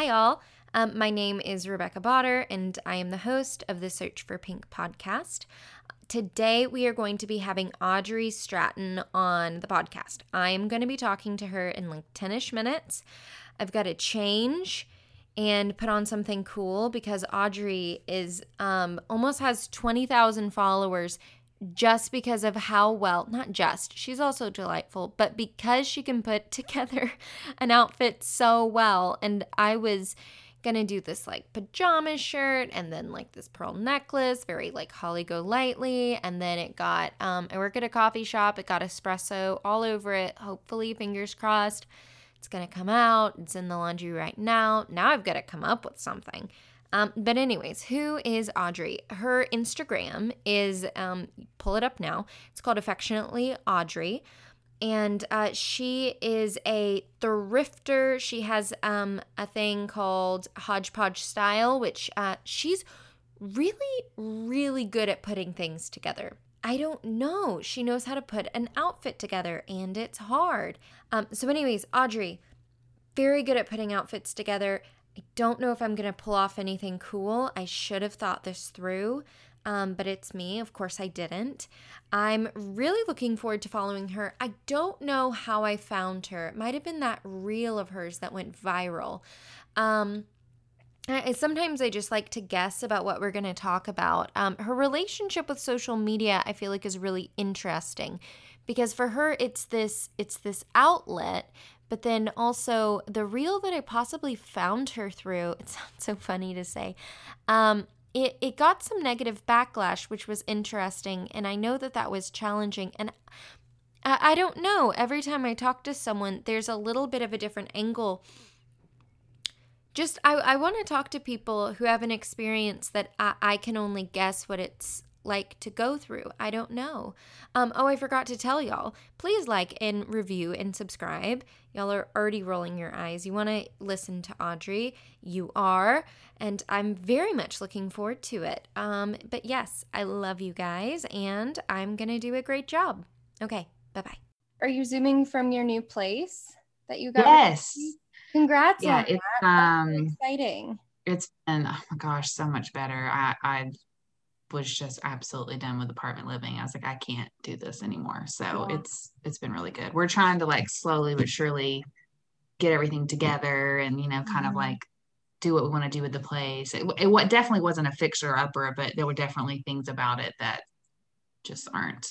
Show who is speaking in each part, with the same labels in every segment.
Speaker 1: Hi, all. Um, my name is Rebecca Botter, and I am the host of the Search for Pink podcast. Today, we are going to be having Audrey Stratton on the podcast. I am going to be talking to her in like 10 ish minutes. I've got to change and put on something cool because Audrey is um, almost has 20,000 followers just because of how well, not just, she's also delightful, but because she can put together an outfit so well. And I was gonna do this like pajama shirt and then like this pearl necklace, very like Holly Golightly. And then it got, um, I work at a coffee shop, it got espresso all over it. Hopefully, fingers crossed, it's gonna come out. It's in the laundry right now. Now I've got to come up with something. Um, but anyways, who is Audrey? Her Instagram is um, pull it up now. It's called affectionately Audrey, and uh, she is a thrifter. She has um, a thing called Hodgepodge Style, which uh, she's really, really good at putting things together. I don't know. She knows how to put an outfit together, and it's hard. Um, so, anyways, Audrey, very good at putting outfits together. I don't know if I'm going to pull off anything cool. I should have thought this through, um, but it's me. Of course, I didn't. I'm really looking forward to following her. I don't know how I found her. It might have been that reel of hers that went viral. Um, I, sometimes I just like to guess about what we're going to talk about. Um, her relationship with social media, I feel like, is really interesting because for her, it's this it's this outlet, but then also the reel that I possibly found her through, it sounds so funny to say, um, it, it got some negative backlash, which was interesting. And I know that that was challenging. And I, I don't know. Every time I talk to someone, there's a little bit of a different angle. Just, I, I want to talk to people who have an experience that I, I can only guess what it's like to go through. I don't know. Um, oh, I forgot to tell y'all. Please like and review and subscribe. Y'all are already rolling your eyes. You want to listen to Audrey? You are. And I'm very much looking forward to it. Um, but yes, I love you guys and I'm going to do a great job. Okay, bye bye. Are you zooming from your new place that you got?
Speaker 2: Yes.
Speaker 1: Congrats.
Speaker 2: Yeah, it's um
Speaker 1: exciting.
Speaker 2: It's been oh my gosh, so much better. I I was just absolutely done with apartment living. I was like, I can't do this anymore. So yeah. it's it's been really good. We're trying to like slowly but surely get everything together and you know, kind mm-hmm. of like do what we want to do with the place. It, it what definitely wasn't a fixer upper, but there were definitely things about it that just aren't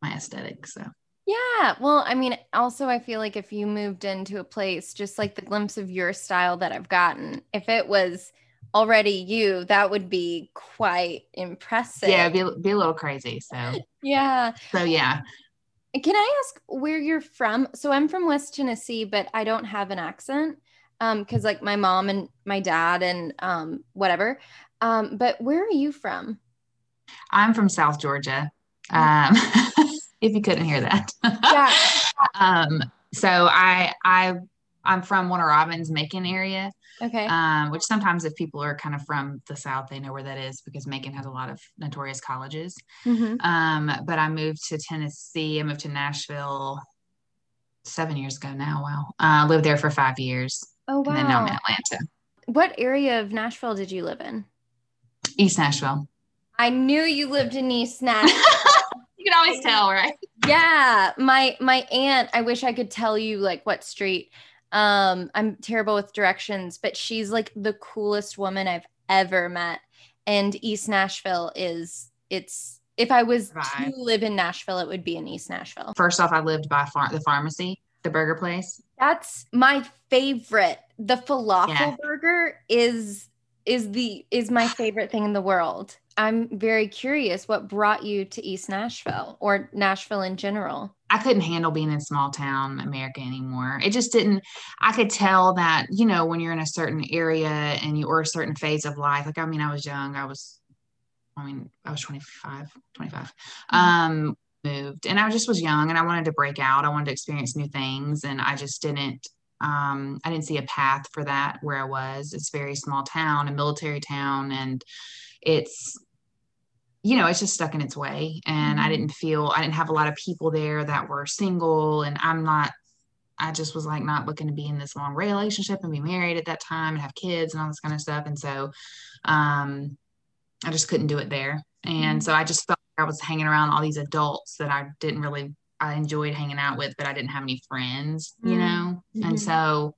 Speaker 2: my aesthetic. So
Speaker 1: yeah. Well, I mean, also, I feel like if you moved into a place, just like the glimpse of your style that I've gotten, if it was already you, that would be quite impressive.
Speaker 2: Yeah, be, be a little crazy. So,
Speaker 1: yeah.
Speaker 2: So, yeah.
Speaker 1: Can I ask where you're from? So, I'm from West Tennessee, but I don't have an accent um because like my mom and my dad and um whatever um but where are you from
Speaker 2: i'm from south georgia um if you couldn't hear that yeah um so i i I'm from Warner Robins, Macon area.
Speaker 1: Okay.
Speaker 2: Um, which sometimes if people are kind of from the South, they know where that is because Macon has a lot of notorious colleges. Mm-hmm. Um, but I moved to Tennessee. I moved to Nashville seven years ago now. Wow. Uh, lived there for five years.
Speaker 1: Oh, wow.
Speaker 2: And then now I'm in Atlanta.
Speaker 1: What area of Nashville did you live in?
Speaker 2: East Nashville.
Speaker 1: I knew you lived in East Nashville.
Speaker 2: you can always tell, right?
Speaker 1: Yeah. My my aunt, I wish I could tell you like what street um, I'm terrible with directions, but she's like the coolest woman I've ever met. And East Nashville is it's if I was right. to live in Nashville, it would be in East Nashville.
Speaker 2: First off, I lived by far- the pharmacy, the burger place.
Speaker 1: That's my favorite. The falafel yeah. burger is is the is my favorite thing in the world. I'm very curious what brought you to East Nashville or Nashville in general.
Speaker 2: I couldn't handle being in small town America anymore. It just didn't, I could tell that, you know, when you're in a certain area and you or a certain phase of life, like, I mean, I was young, I was, I mean, I was 25, 25, mm-hmm. um, moved and I just was young and I wanted to break out. I wanted to experience new things. And I just didn't, um, I didn't see a path for that where I was. It's very small town, a military town. And it's, you know, it's just stuck in its way. And mm-hmm. I didn't feel, I didn't have a lot of people there that were single. And I'm not, I just was like not looking to be in this long relationship and be married at that time and have kids and all this kind of stuff. And so um, I just couldn't do it there. And so I just felt like I was hanging around all these adults that I didn't really, I enjoyed hanging out with, but I didn't have any friends, you
Speaker 1: Mm.
Speaker 2: know?
Speaker 1: Mhm.
Speaker 2: And so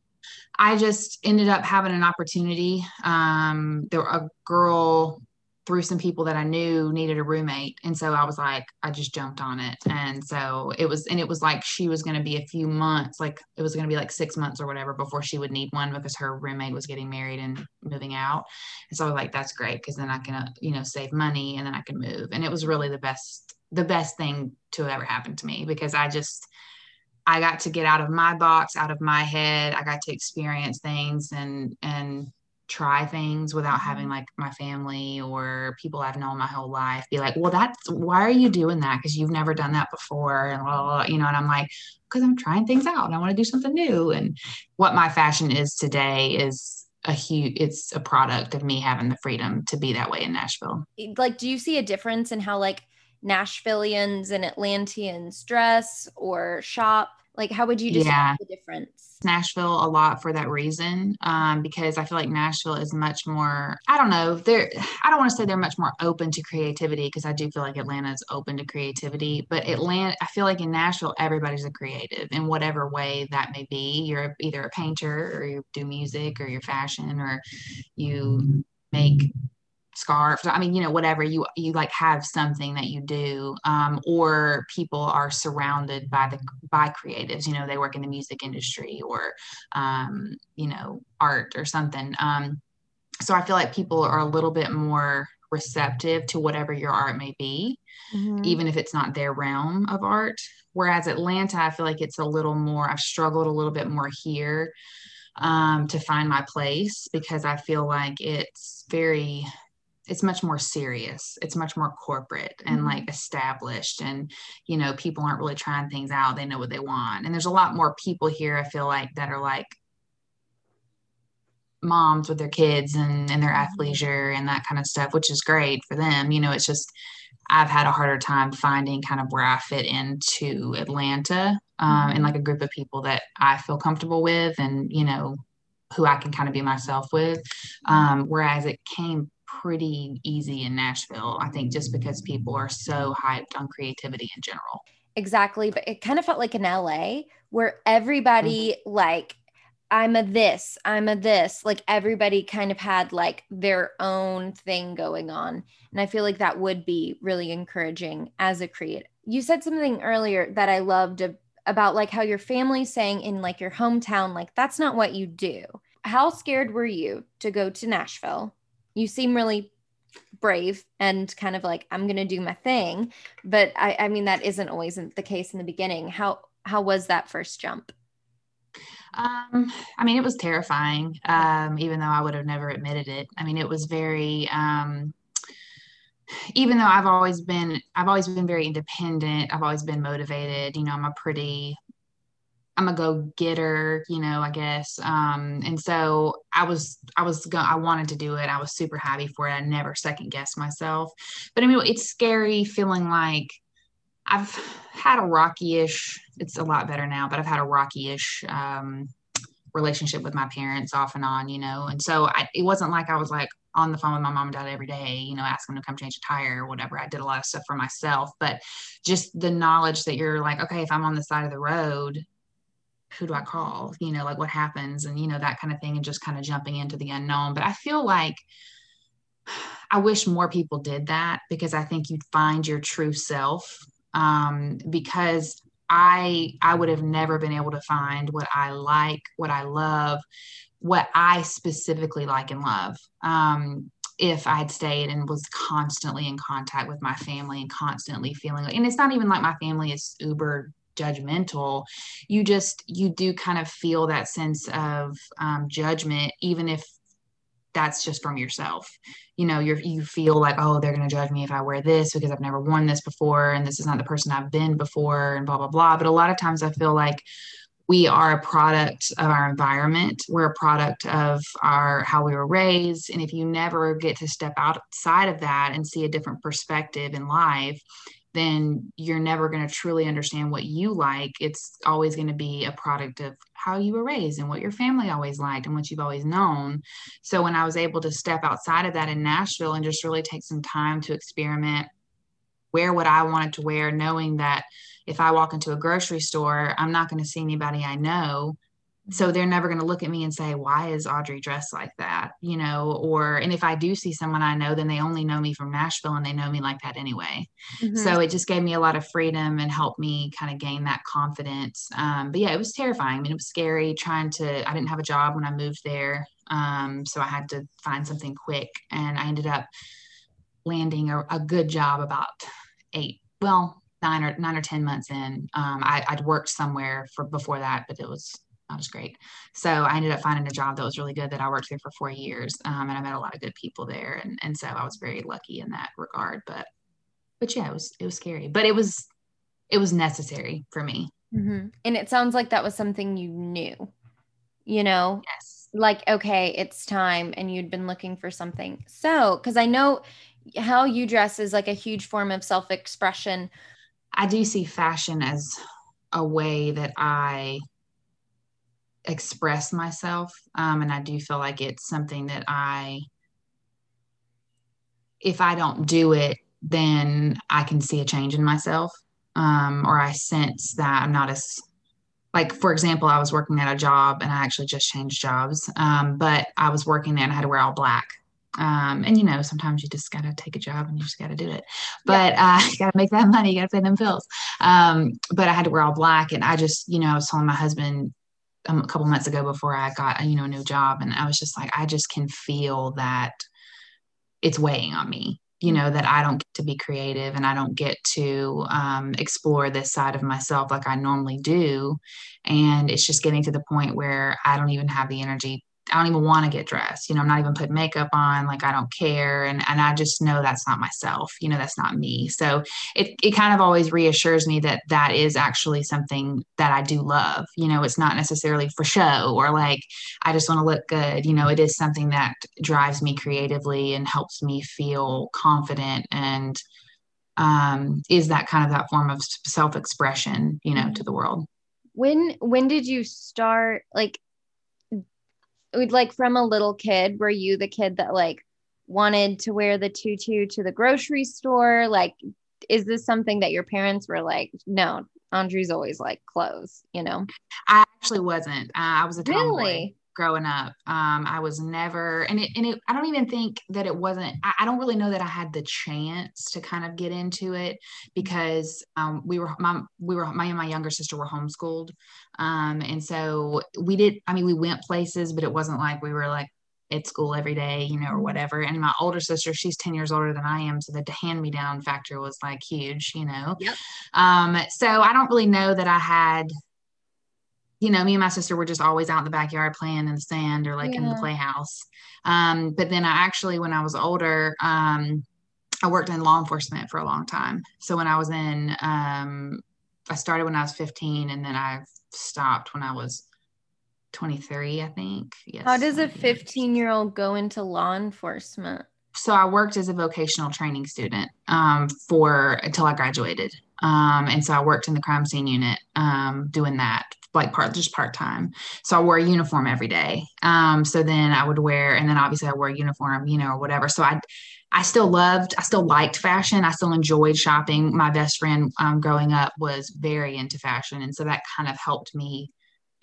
Speaker 2: I just ended up having an opportunity. Um, there a girl through some people that I knew needed a roommate. And so I was like, I just jumped on it. And so it was, and it was like she was going to be a few months, like it was going to be like six months or whatever before she would need one because her roommate was getting married and moving out. And so I was like, that's great because then I can, uh, you know, save money and then I can move. And it was really the best, the best thing to ever happened to me because I just, I got to get out of my box, out of my head. I got to experience things and and try things without having mm-hmm. like my family or people I've known my whole life be like, well, that's why are you doing that? Because you've never done that before, and blah, blah, blah, you know. And I'm like, because I'm trying things out and I want to do something new. And what my fashion is today is a huge. It's a product of me having the freedom to be that way in Nashville.
Speaker 1: like do you see a difference in how like Nashvillians and Atlanteans dress or shop? Like how would you describe
Speaker 2: Yeah.
Speaker 1: the difference?
Speaker 2: Nashville a lot for that reason, um, because I feel like Nashville is much more. I don't know. They're. I don't want to say they're much more open to creativity because I do feel like Atlanta is open to creativity. But Atlanta, I feel like in Nashville, everybody's a creative in whatever way that may be. You're either a painter or you do music or you're fashion or you make scarves i mean you know whatever you you like have something that you do um, or people are surrounded by the by creatives you know they work in the music industry or um, you know art or something um, so i feel like people are a little bit more receptive to whatever your art may be
Speaker 1: Mhm.
Speaker 2: even if it's not their realm of art. Whereas Atlanta, I feel like it's a little more, I've struggled a little bit more here um, to find my place because I feel like it's very, it's much more serious. It's much more corporate and
Speaker 1: Mhm.
Speaker 2: like established. And, you know, people aren't really trying things out. They know what they want. And there's a lot more people here, I feel like, that are like, moms with their kids and, and their
Speaker 1: Mhm.
Speaker 2: athleisure and that kind of stuff, which is great for them. You know, it's just I've had a harder time finding kind of where I fit into Atlanta um, and
Speaker 1: Mhm.
Speaker 2: like a group of people that I feel comfortable with and, you know, who I can kind of be myself with. Um, whereas it came pretty easy in Nashville, I think, just because people are so hyped on creativity in general.
Speaker 1: Exactly. But it kind of felt like in LA where everybody
Speaker 2: Mm-hmm.
Speaker 1: like I'm a this, I'm a this. Like everybody kind of had like their own thing going on. And I feel like that would be really encouraging as a creative. You said something earlier that I loved about like how your family's saying in like your hometown, like that's not what you do. How scared were you to go to Nashville? You seem really brave and kind of like I'm gonna do my thing, but I, I mean that isn't always the case in the beginning. How how was that first jump?
Speaker 2: Um, I mean, it was terrifying, um, even though I would have never admitted it. I mean, it was very, um, even though I've always been, I've always been very independent. I've always been motivated. You know, I'm a pretty, I'm a go getter, you know, I guess. Um, and so I was, I was going, I wanted to do it. I was super happy for it. I never second guessed myself. But I mean, it's scary feeling like I've had a rocky-ish. It's a lot better now, but I've had a rocky-ish um, relationship with my parents off and on, you know. And so I, it wasn't like I was like on the phone with my mom and dad every day, you know, asking them to come change a tire or whatever. I did a lot of stuff for myself, but just the knowledge that you're like, okay, if I'm on the side of the road, who do I call? You know, like what happens, and you know that kind of thing, and just kind of jumping into the unknown. But I feel like I wish more people did that because I think you'd find your true self um, because I I would have never been able to find what I like, what I love, what I specifically like and love. Um, if I had stayed and was constantly in contact with my family and constantly feeling and it's not even like my family is uber judgmental you just you do kind of feel that sense of um, judgment even if that's just from yourself. You know you're you feel like oh they're going to judge me if i wear this because i've never worn this before and this is not the person i've been before and blah blah blah. But a lot of times i feel like we are a product of our environment. We're a product of our how we were raised. And if you never get to step outside of that and see a different perspective in life then you're never going to truly understand what you like. It's always going to be a product of how you were raised and what your family always liked and what you've always known. So when I was able to step outside of that in Nashville and just really take some time to experiment, wear what I wanted to wear, knowing that if I walk into a grocery store, I'm not going to see anybody I know so they're never going to look at me and say why is audrey dressed like that? You know or and if i do see someone i know then they only know me from nashville and they know me like that anyway. Mm-hmm. so it just gave me a lot of freedom and helped me kind of gain that confidence. Um, but yeah it was terrifying. I mean it was scary trying to i didn't have a job when i moved there um, so i had to find something quick and i ended up landing a, a good job about eight well nine or nine or ten months in. Um, I, i'd worked somewhere for before that but it was that was great. So I ended up finding a job that was really good that I worked there for four years. Um, and I met a lot of good people there. And, and so I was very lucky in that regard, but, but yeah, it was, it was scary, but it was, it was necessary for me.
Speaker 1: Mm-hmm. And it sounds like that was something you knew, you know?
Speaker 2: Yes.
Speaker 1: Like, okay, it's time. And you'd been looking for something. So, cause I know how you dress is like a huge form of self-expression.
Speaker 2: I do see fashion as a way that I express myself. Um, and I do feel like it's something that I, if I don't do it, then I can see a change in myself. Um, or I sense that I'm not as, like, for example, I was working at a job and I actually just changed jobs. Um, but I was working there and I had to wear all black. Um, and you know, sometimes you just gotta take a job and you just gotta do it. But yeah. uh, you gotta make that money, you gotta pay them bills. Um, but I had to wear all black, and I just, you know, I was telling my husband, a couple months ago before I got you know a new job, and I was just like, I just can feel that it's weighing on me. You know that I don't get to be creative and I don't get to um, explore this side of myself like I normally do, and it's just getting to the point where I don't even have the energy I don't even want to get dressed. You know, I'm not even putting makeup on. Like I don't care. And and I just know that's not myself. You know, that's not me. So it it kind of always reassures me that that is actually something that I do love. You know, it's not necessarily for show or like I just want to look good. You know, it is something that drives me creatively and helps me feel confident and um, is that kind of that form of self-expression, you know, to the world.
Speaker 1: When when did you start like like from a little kid, were you the kid that like wanted to wear the tutu to the grocery store? Like, is this something that your parents were like, no, Audrey's always like clothes, you know?
Speaker 2: I actually wasn't. Uh, I was a tomboy.
Speaker 1: Really?
Speaker 2: Growing up. Um, I was never, and it, and it, I don't even think that it wasn't, I, I, don't really know that I had the chance to kind of get into it because um, we were, my, we were, my and my younger sister were homeschooled. Um, and so we did, I mean, we went places, but it wasn't like we were like at school every day, you know, or whatever. And my older sister, she's 10 years older than I am. So the hand me down factor was like huge, you know?
Speaker 1: Yep.
Speaker 2: Um, so I don't really know that I had you know, me and my sister were just always out in the backyard playing in the sand or like yeah. in the playhouse. Um, but then I actually, when I was older, um, I worked in law enforcement for a long time. So when I was in, um, I started when I was 15 and then I stopped when I was 23, I think.
Speaker 1: Yes. How does a 15 year old go into law enforcement?
Speaker 2: So I worked as a vocational training student um, for until I graduated. Um, and so I worked in the crime scene unit um, doing that like part just part time. So I wore a uniform every day. Um, so then I would wear, and then obviously I wore a uniform, you know, or whatever. So I, I still loved, I still liked fashion. I still enjoyed shopping. My best friend um, growing up was very into fashion, and so that kind of helped me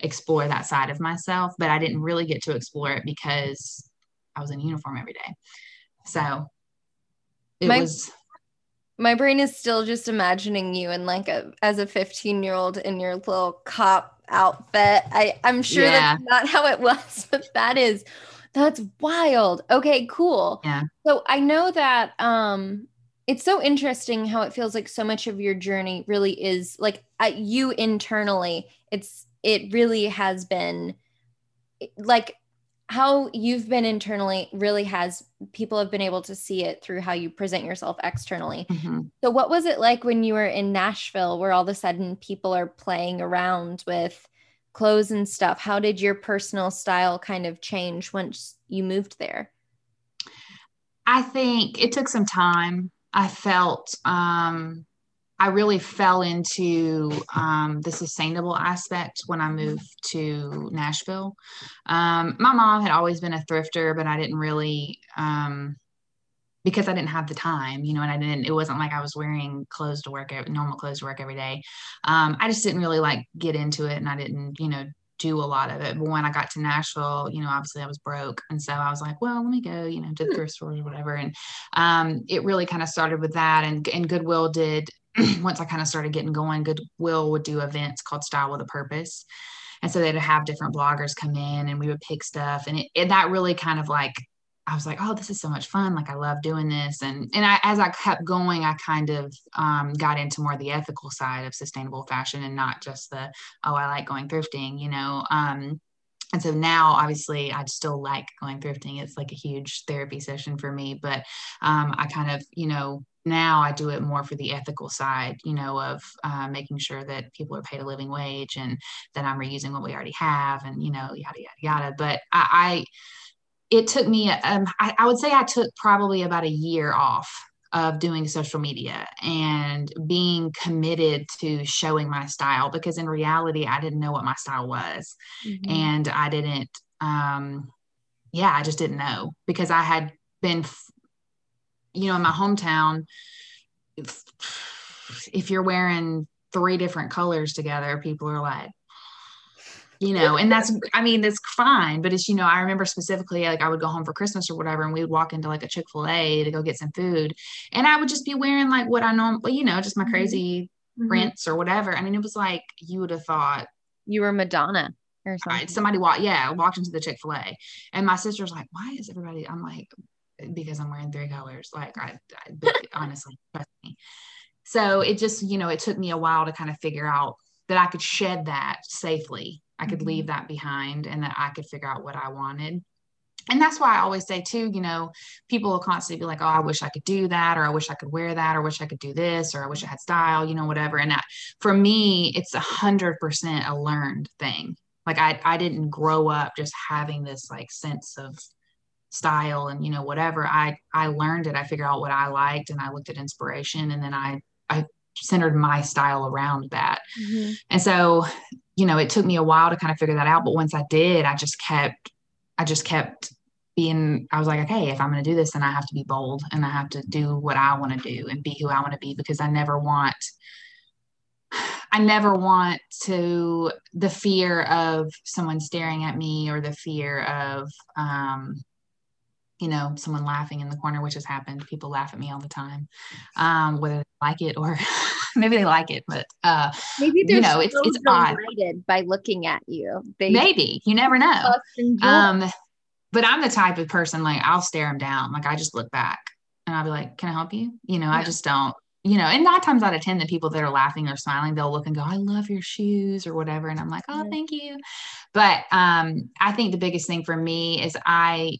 Speaker 2: explore that side of myself. But I didn't really get to explore it because I was in uniform every day. So it
Speaker 1: my,
Speaker 2: was
Speaker 1: my brain is still just imagining you in like a as a 15 year old in your little cop outfit. I, I'm sure yeah. that's not how it was, but that is that's wild. Okay, cool.
Speaker 2: Yeah.
Speaker 1: So I know that um it's so interesting how it feels like so much of your journey really is like at you internally. It's it really has been like how you've been internally really has people have been able to see it through how you present yourself externally. Mm-hmm. So what was it like when you were in Nashville where all of a sudden people are playing around with clothes and stuff? How did your personal style kind of change once you moved there?
Speaker 2: I think it took some time. I felt um I really fell into um, the sustainable aspect when I moved to Nashville. Um, my mom had always been a thrifter, but I didn't really, um, because I didn't have the time, you know, and I didn't, it wasn't like I was wearing clothes to work, normal clothes to work every day. Um, I just didn't really like get into it and I didn't, you know, do a lot of it. But when I got to Nashville, you know, obviously I was broke. And so I was like, well, let me go, you know, to hmm. thrift stores or whatever. And um, it really kind of started with that. And, and Goodwill did, once I kind of started getting going, Goodwill would do events called Style with a Purpose. And so they'd have different bloggers come in and we would pick stuff. And it, it, that really kind of like, I was like, oh, this is so much fun. Like I love doing this. And and I, as I kept going, I kind of um, got into more the ethical side of sustainable fashion and not just the, oh, I like going thrifting, you know. Um, and so now obviously i still like going thrifting it's like a huge therapy session for me but um, i kind of you know now i do it more for the ethical side you know of uh, making sure that people are paid a living wage and that i'm reusing what we already have and you know yada yada yada but i, I it took me um, I, I would say i took probably about a year off of doing social media and being committed to showing my style because in reality I didn't know what my style was mm-hmm. and I didn't um yeah I just didn't know because I had been you know in my hometown if, if you're wearing three different colors together people are like you know, and that's, I mean, that's fine, but it's, you know, I remember specifically, like I would go home for Christmas or whatever, and we would walk into like a Chick fil A to go get some food. And I would just be wearing like what I know, you know, just my mm-hmm. crazy mm-hmm. prints or whatever. I mean, it was like, you would have thought
Speaker 1: you were Madonna or something.
Speaker 2: Somebody walked, yeah, walked into the Chick fil A. And my sister's like, why is everybody, I'm like, because I'm wearing three colors. Like, I, I honestly, trust me. So it just, you know, it took me a while to kind of figure out that I could shed that safely I could leave mm-hmm. that behind and that I could figure out what I wanted. And that's why I always say too, you know, people will constantly be like, "Oh, I wish I could do that," or "I wish I could wear that," or "I wish I could do this," or "I wish I had style," you know, whatever. And that, for me, it's a hundred percent a learned thing. Like I, I didn't grow up just having this like sense of style and you know whatever. I, I learned it. I figured out what I liked, and I looked at inspiration, and then I, I centered my style around that. Mm-hmm. And so you know, it took me a while to kind of figure that out. But once I did, I just kept, I just kept being, I was like, okay, if I'm going to do this, then I have to be bold and I have to do what I want to do and be who I want to be because I never want, I never want to, the fear of someone staring at me or the fear of, um, you know, someone laughing in the corner, which has happened. People laugh at me all the time, um, whether they like it or maybe they like it, but uh,
Speaker 1: maybe they're you know, it's, it's odd by looking at you.
Speaker 2: They maybe you never know. Um, but I'm the type of person like I'll stare them down. Like I just look back and I'll be like, "Can I help you?" You know, yeah. I just don't. You know, and nine times out of ten, the people that are laughing or smiling, they'll look and go, "I love your shoes" or whatever, and I'm like, "Oh, thank you." But um, I think the biggest thing for me is I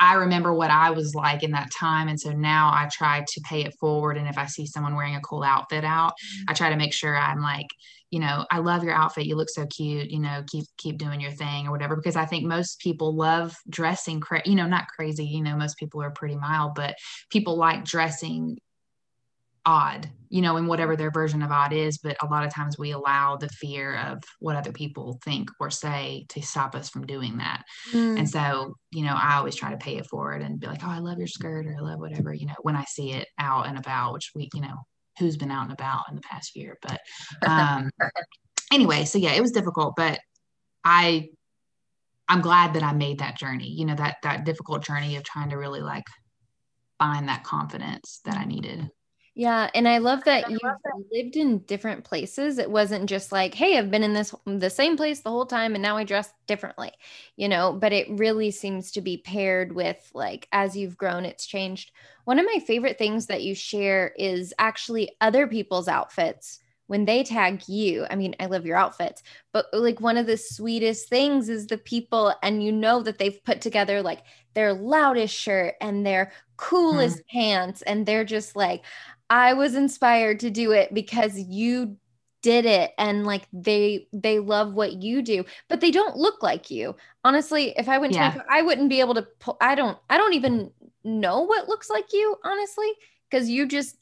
Speaker 2: I remember what I was like in that time. And so now I try to pay it forward. And if I see someone wearing a cool outfit out, mm-hmm. I try to make sure I'm like, you know, I love your outfit. You look so cute, you know, keep, keep doing your thing or whatever, because I think most people love dressing, cra- you know, not crazy, you know, most people are pretty mild, but people like dressing odd, you know, in whatever their version of odd is. But a lot of times we allow the fear of what other people think or say to stop us from doing that. Mm. And so, you know, I always try to pay it forward and be like, oh, I love your skirt or I love whatever, you know, when I see it out and about, which we, you know, who's been out and about in the past year. But um, anyway, so yeah, it was difficult, but I, I'm glad that I made that journey, you know, that, that difficult journey of trying to really like find that confidence that I needed.
Speaker 1: Yeah, and I love that you lived in different places. It wasn't just like, "Hey, I've been in this the same place the whole time and now I dress differently." You know, but it really seems to be paired with like as you've grown it's changed. One of my favorite things that you share is actually other people's outfits when they tag you. I mean, I love your outfits, but like one of the sweetest things is the people and you know that they've put together like their loudest shirt and their coolest mm. pants and they're just like I was inspired to do it because you did it and like they they love what you do but they don't look like you honestly if i went yeah. to i wouldn't be able to pull i don't i don't even know what looks like you honestly because you just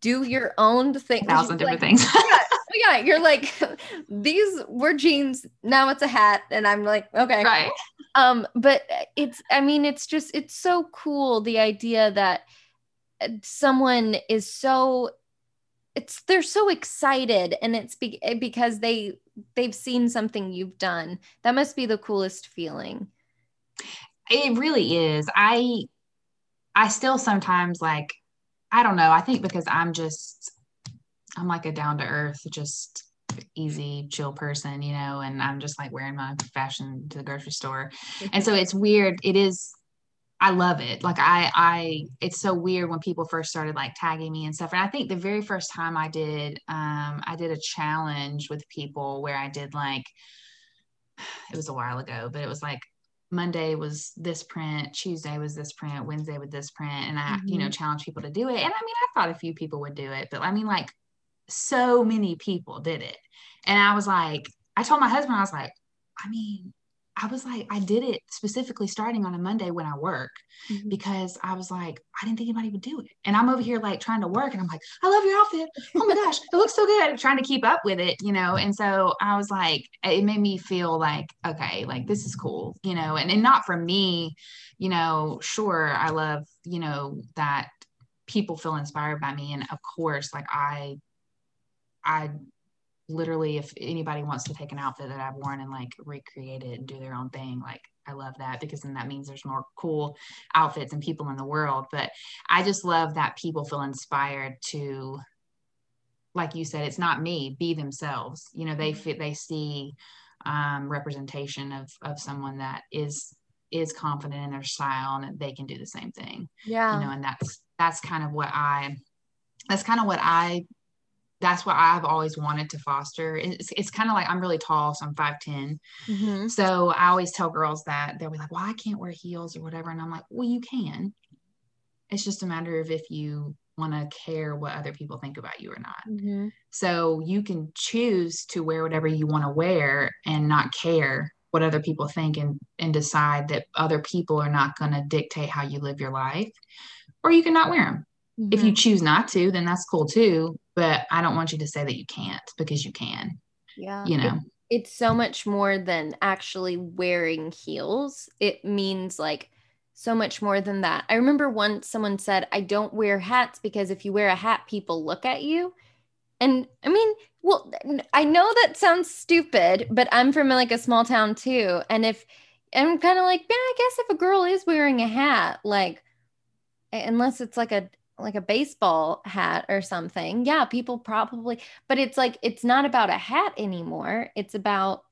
Speaker 1: do your own thing.
Speaker 2: A thousand different
Speaker 1: like,
Speaker 2: things.
Speaker 1: yeah, yeah, you're like these were jeans. Now it's a hat, and I'm like, okay,
Speaker 2: right.
Speaker 1: Um, but it's, I mean, it's just, it's so cool the idea that uh, someone is so it's they're so excited and it's be- eh, because they they've seen something you've done that must be the coolest feeling
Speaker 2: it really is i i still sometimes like i don't know i think because i'm just i'm like a down to earth just easy chill person you know and i'm just like wearing my fashion to the grocery store and so it's weird it is I love it. Like I I it's so weird when people first started like tagging me and stuff. And I think the very first time I did um I did a challenge with people where I did like it was a while ago, but it was like Monday was this print, Tuesday was this print, Wednesday with this print and I mm-hmm. you know mm-hmm. challenge people to do it. And I mean I thought a few people would do it, but I mean like so many people did it. And I was like I told my husband I was like I mean I was like, I did it specifically starting on a Monday when I work mm-hmm. because I was like, I didn't think anybody would do it. And I'm over here like trying to work and I'm like, I love your outfit. Oh my gosh, it looks so good. trying to keep up with it, you know? And so I was like, it made me feel like, okay, like this is cool, you know? And, and not for me, you know, sure, I love, you know, that people feel inspired by me. And of course, like I, I literally if anybody wants to take an outfit that I've worn and like recreate it and do their own thing, like I love that because then that means there's more cool outfits and people in the world. But I just love that people feel inspired to, like you said, it's not me, be themselves. You know, they mm-hmm. fit, they see um, representation of of someone that is is confident in their style and they can do the same thing.
Speaker 1: Yeah.
Speaker 2: You know, and that's that's kind of what I that's kind of what I that's what I've always wanted to foster. It's, it's kind of like I'm really tall, so I'm 5'10. Mm-hmm. So I always tell girls that they'll be like, well, I can't wear heels or whatever. And I'm like, well, you can. It's just a matter of if you want to care what other people think about you or not. Mm-hmm. So you can choose to wear whatever you want to wear and not care what other people think and, and decide that other people are not going to dictate how you live your life. Or you can not wear them. Mm-hmm. If you mm-hmm. choose not to, then that's cool too. But I don't want you to say that you can't because you can.
Speaker 1: Yeah.
Speaker 2: You know,
Speaker 1: it, it's so much more than actually wearing heels. It means like so much more than that. I remember once someone said, I don't wear hats because if you wear a hat, people look at you. And I mean, well, I know that sounds stupid, but I'm from like a small town too. And if I'm kind of like, yeah, I guess if a girl is wearing a hat, like, unless it's like a like a baseball hat or something, yeah, people probably, but it's like, it's not about a hat anymore. It's about,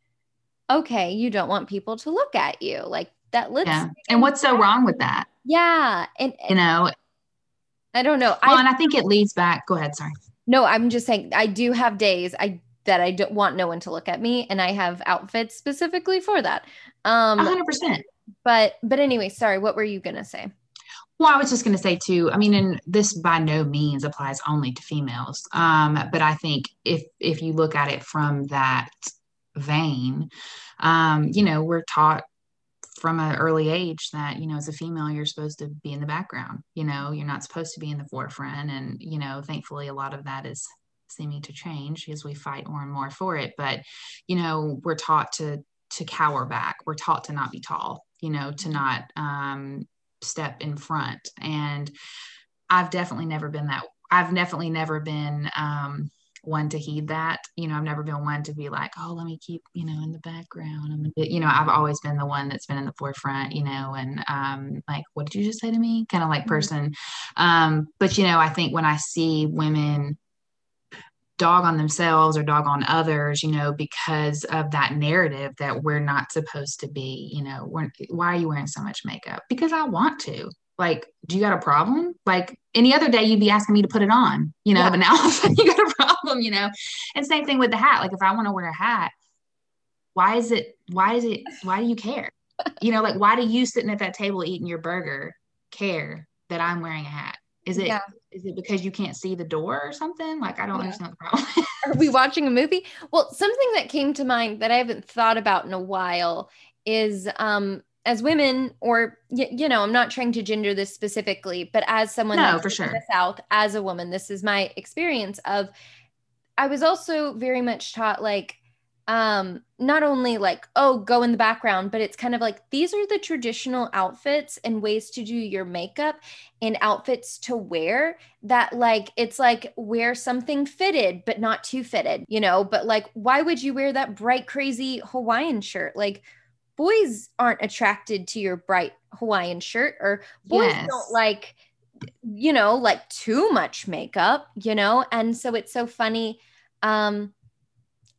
Speaker 1: okay, you don't want people to look at you like that. Let's,
Speaker 2: yeah. And what's so wrong with that?
Speaker 1: Yeah. And,
Speaker 2: you know,
Speaker 1: I don't know.
Speaker 2: Well, I, and I think it leads back. Go ahead. Sorry.
Speaker 1: No, I'm just saying, I do have days I, that I don't want no one to look at me and I have outfits specifically for that. Um,
Speaker 2: 100%.
Speaker 1: But, but anyway, sorry, what were you going to say?
Speaker 2: Well, I was just going to say too. I mean, and this by no means applies only to females, um, but I think if if you look at it from that vein, um, you know, we're taught from an early age that you know as a female you're supposed to be in the background you know you're not supposed to be in the forefront and you know thankfully a lot of that is seeming to change as we fight more and more for it but you know we're taught to to cower back we're taught to not be tall you know to not um, step in front. And I've definitely never been that. I've definitely never been um, one to heed that. You know, I've never been one to be like, oh, let me keep, you know, in the background. I'm you know, I've always been the one that's been in the forefront, you know, and um, like, what did you just say to me? Kind of like mm-hmm. person. Um, but, you know, I think when I see women dog on themselves or dog on others, you know, because of that narrative that we're not supposed to be, you know, why are you wearing so much makeup? Because I want to. Like, do you got a problem? Like any other day, you'd be asking me to put it on, you know, yeah. but now you got a problem, you know. And same thing with the hat. Like, if I want to wear a hat, why is it, why is it, why do you care? You know, like, why do you sitting at that table eating your burger care that I'm wearing a hat? Is it yeah. Is it because you can't see the door or something? Like I don't yeah. understand the problem.
Speaker 1: Are we watching a movie? Well, something that came to mind that I haven't thought about in a while is um as women or y- you know i'm not trying to gender this specifically but as someone
Speaker 2: no for sure
Speaker 1: the south as a woman this is my experience of i was also very much taught like um not only like oh go in the background but it's kind of like these are the traditional outfits and ways to do your makeup and outfits to wear that like it's like wear something fitted but not too fitted you know? But like why would you wear that bright crazy hawaiian shirt? Like boys aren't attracted to your bright hawaiian shirt or boys yes. don't like you know like too much makeup you know? And so it's so funny um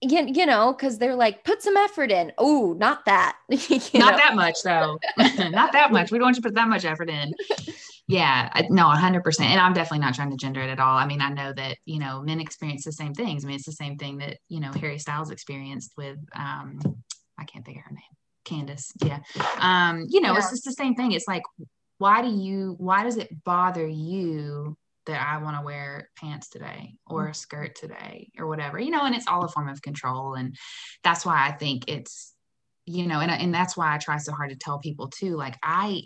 Speaker 1: you, you know, because they're like, put some effort in. Oh, not that.
Speaker 2: not know? that much, though. not that much. We don't want you to put that much effort in. Yeah, no, 100%. And I'm definitely not trying to gender it at all. I mean, I know that, you know, men experience the same things. I mean, it's the same thing that, you know, Harry Styles experienced with, um, I can't think of her name, Candace. Yeah. Um, you know, yeah. it's just the same thing. It's like, why do you, why does it bother you that I want to wear pants today or a skirt today or whatever, you know, and it's all a form of control. And that's why I think it's, you know, and, and that's why I try so hard to tell people too, like I,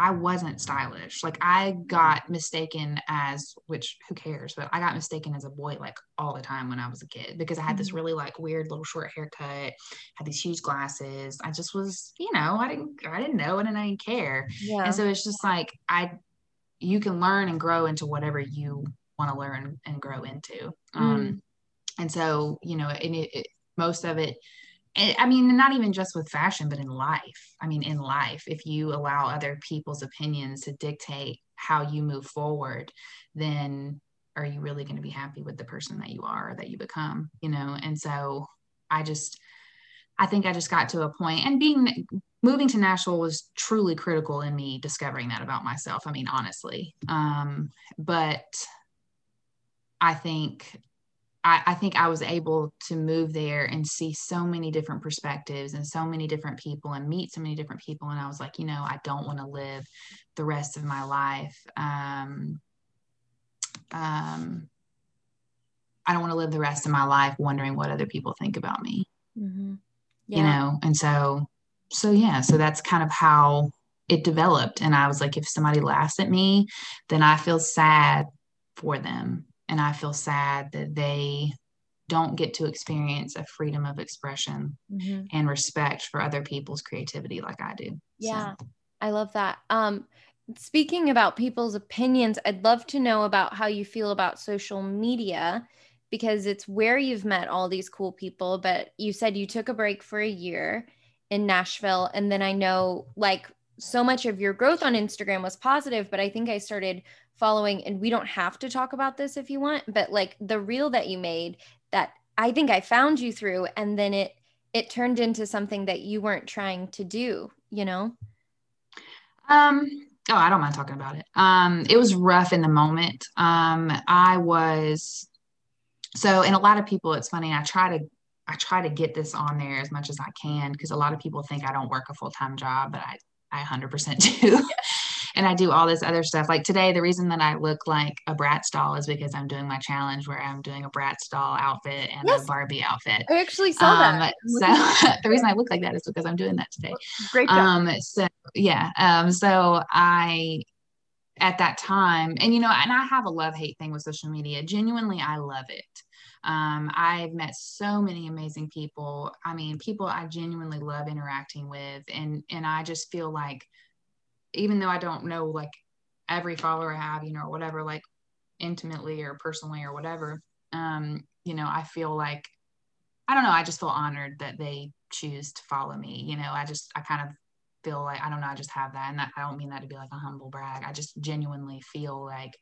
Speaker 2: I wasn't stylish. Like I got mistaken as, which who cares, but I got mistaken as a boy like all the time when I was a kid because I had this mm-hmm. really like weird little short haircut, had these huge glasses. I just was, you know, I didn't, I didn't know it and I didn't care. Yeah. And so it's just like, I you can learn and grow into whatever you want to learn and grow into. Mm. Um, and so, you know, and it, it, most of it, I mean, not even just with fashion, but in life. I mean, in life, if you allow other people's opinions to dictate how you move forward, then are you really going to be happy with the person that you are, that you become, you know? And so I just, I think I just got to a point and being moving to Nashville was truly critical in me discovering that about myself. I mean, honestly. Um, but I think I, I, think I was able to move there and see so many different perspectives and so many different people and meet so many different people. And I was like, you know, I don't want to live the rest of my life. Um, um, I don't want to live the rest of my life wondering what other people think about me. Mm-hmm. Yeah. You know, and so so yeah, so that's kind of how it developed. And I was like, if somebody laughs at me, then I feel sad for them. And I feel sad that they don't get to experience a freedom of expression mm-hmm. and respect for other people's creativity like I do.
Speaker 1: Yeah. So. I love that. Um, speaking about people's opinions, I'd love to know about how you feel about social media because it's where you've met all these cool people. But you said you took a break for a year in Nashville. And then I know like so much of your growth on Instagram was positive, but I think I started following, and we don't have to talk about this if you want, but like the reel that you made that I think I found you through, and then it it turned into something that you weren't trying to do, you know?
Speaker 2: Um, oh, I don't mind talking about it. Um, it was rough in the moment. Um, I was so, and a lot of people, it's funny, I try to I try to get this on there as much as I can because a lot of people think I don't work a full time job, but I, I 100% do. and I do all this other stuff. Like today, the reason that I look like a Bratz doll is because I'm doing my challenge where I'm doing a Bratz doll outfit and yes. a Barbie outfit.
Speaker 1: I actually saw um, that.
Speaker 2: So the reason I look like that is because I'm doing that today. Great job. Um, so yeah. Um, so I at that time, and you know, and I have a love hate thing with social media. Genuinely, I love it. Um, I've met so many amazing people. I mean, people I genuinely love interacting with, and and I just feel like, even though I don't know like every follower I have, you know, or whatever, like intimately or personally or whatever, um, you know, I feel like I don't know. I just feel honored that they choose to follow me. You know, I just I kind of feel like I don't know. I just have that, and I don't mean that to be like a humble brag. I just genuinely feel like,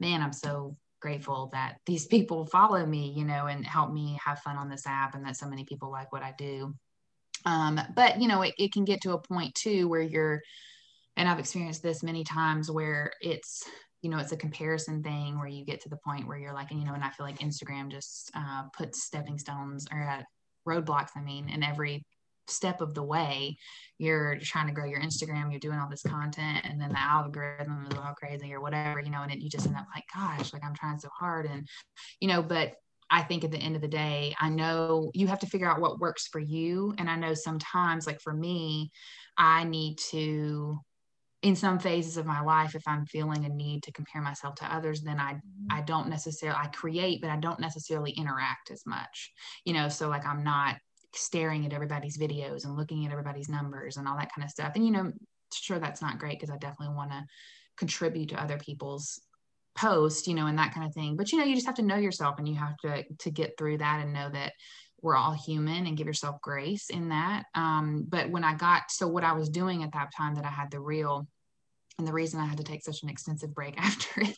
Speaker 2: man, I'm so grateful that these people follow me, you know, and help me have fun on this app and that so many people like what I do. Um, but, you know, it, it can get to a point too where you're, and I've experienced this many times where it's, you know, it's a comparison thing where you get to the point where you're like, and, you know, and I feel like Instagram just uh, puts stepping stones or uh, roadblocks, I mean, in every step of the way you're trying to grow your instagram you're doing all this content and then the algorithm is all crazy or whatever you know and it, you just end up like gosh like i'm trying so hard and you know but I think at the end of the day, I know you have to figure out what works for you. And I know sometimes, like for me, I need to, in some phases of my life, if I'm feeling a need to compare myself to others, then I mm-hmm. I don't necessarily I create, but I don't necessarily interact as much. You know, so like I'm not staring at everybody's videos and looking at everybody's numbers and all that kind of stuff. And you know, sure that's not great because I definitely want to contribute to other people's post you know and that kind of thing but you know you just have to know yourself and you have to to get through that and know that we're all human and give yourself grace in that um, but when i got so what i was doing at that time that i had the reel and the reason i had to take such an extensive break after it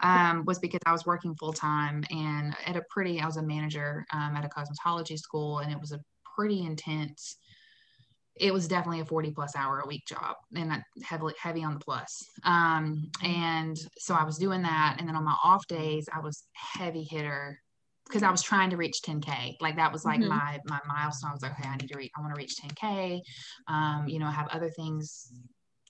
Speaker 2: um, was because i was working full-time and at a pretty i was a manager um, at a cosmetology school and it was a pretty intense it was definitely a 40 plus hour a week job and heavily heavy on the plus. Um, and so I was doing that. And then on my off days, I was heavy hitter because I was trying to reach 10K. Like that was like mm-hmm. my, my milestone. I was like, okay, I need to reach, I want to reach 10K. Um, you know, I have other things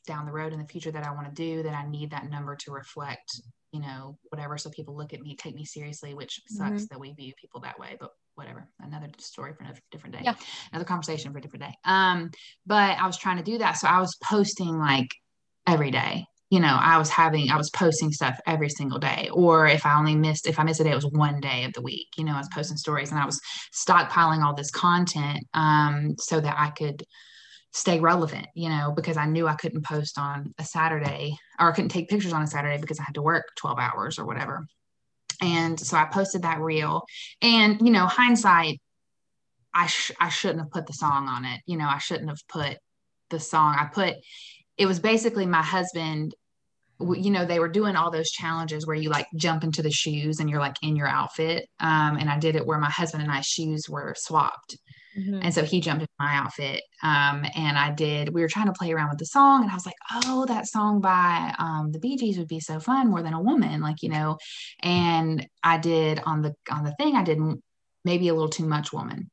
Speaker 2: down the road in the future that I want to do that I need that number to reflect, you know, whatever. So people look at me, take me seriously, which sucks mm-hmm. that we view people that way, but whatever. Another story for a different day. Yeah. another conversation for a different day. Um but i was trying to do that. So i was posting like every day. You know i was having i was posting stuff every single day. Or if i only missed if i missed a day it was one day of the week. You know i was posting stories and i was stockpiling all this content um so that i could stay relevant, you know, because I knew I couldn't post on a Saturday or I couldn't take pictures on a Saturday because I had to work 12 hours or whatever. And so I posted that reel. And, you know, hindsight, I, sh- I shouldn't have put the song on it. You know, I shouldn't have put the song. I put, it was basically my husband you know they were doing all those challenges where you like jump into the shoes and you're like in your outfit um, and i did it where my husband and i shoes were swapped Mm-hmm. And so he jumped in my outfit. Um, and I did, we were trying to play around with the song. And I was like, oh, that song by um, the Bee Gees would be so fun more than a woman, like, you know. And I did on the on the thing, I did maybe a little too much woman.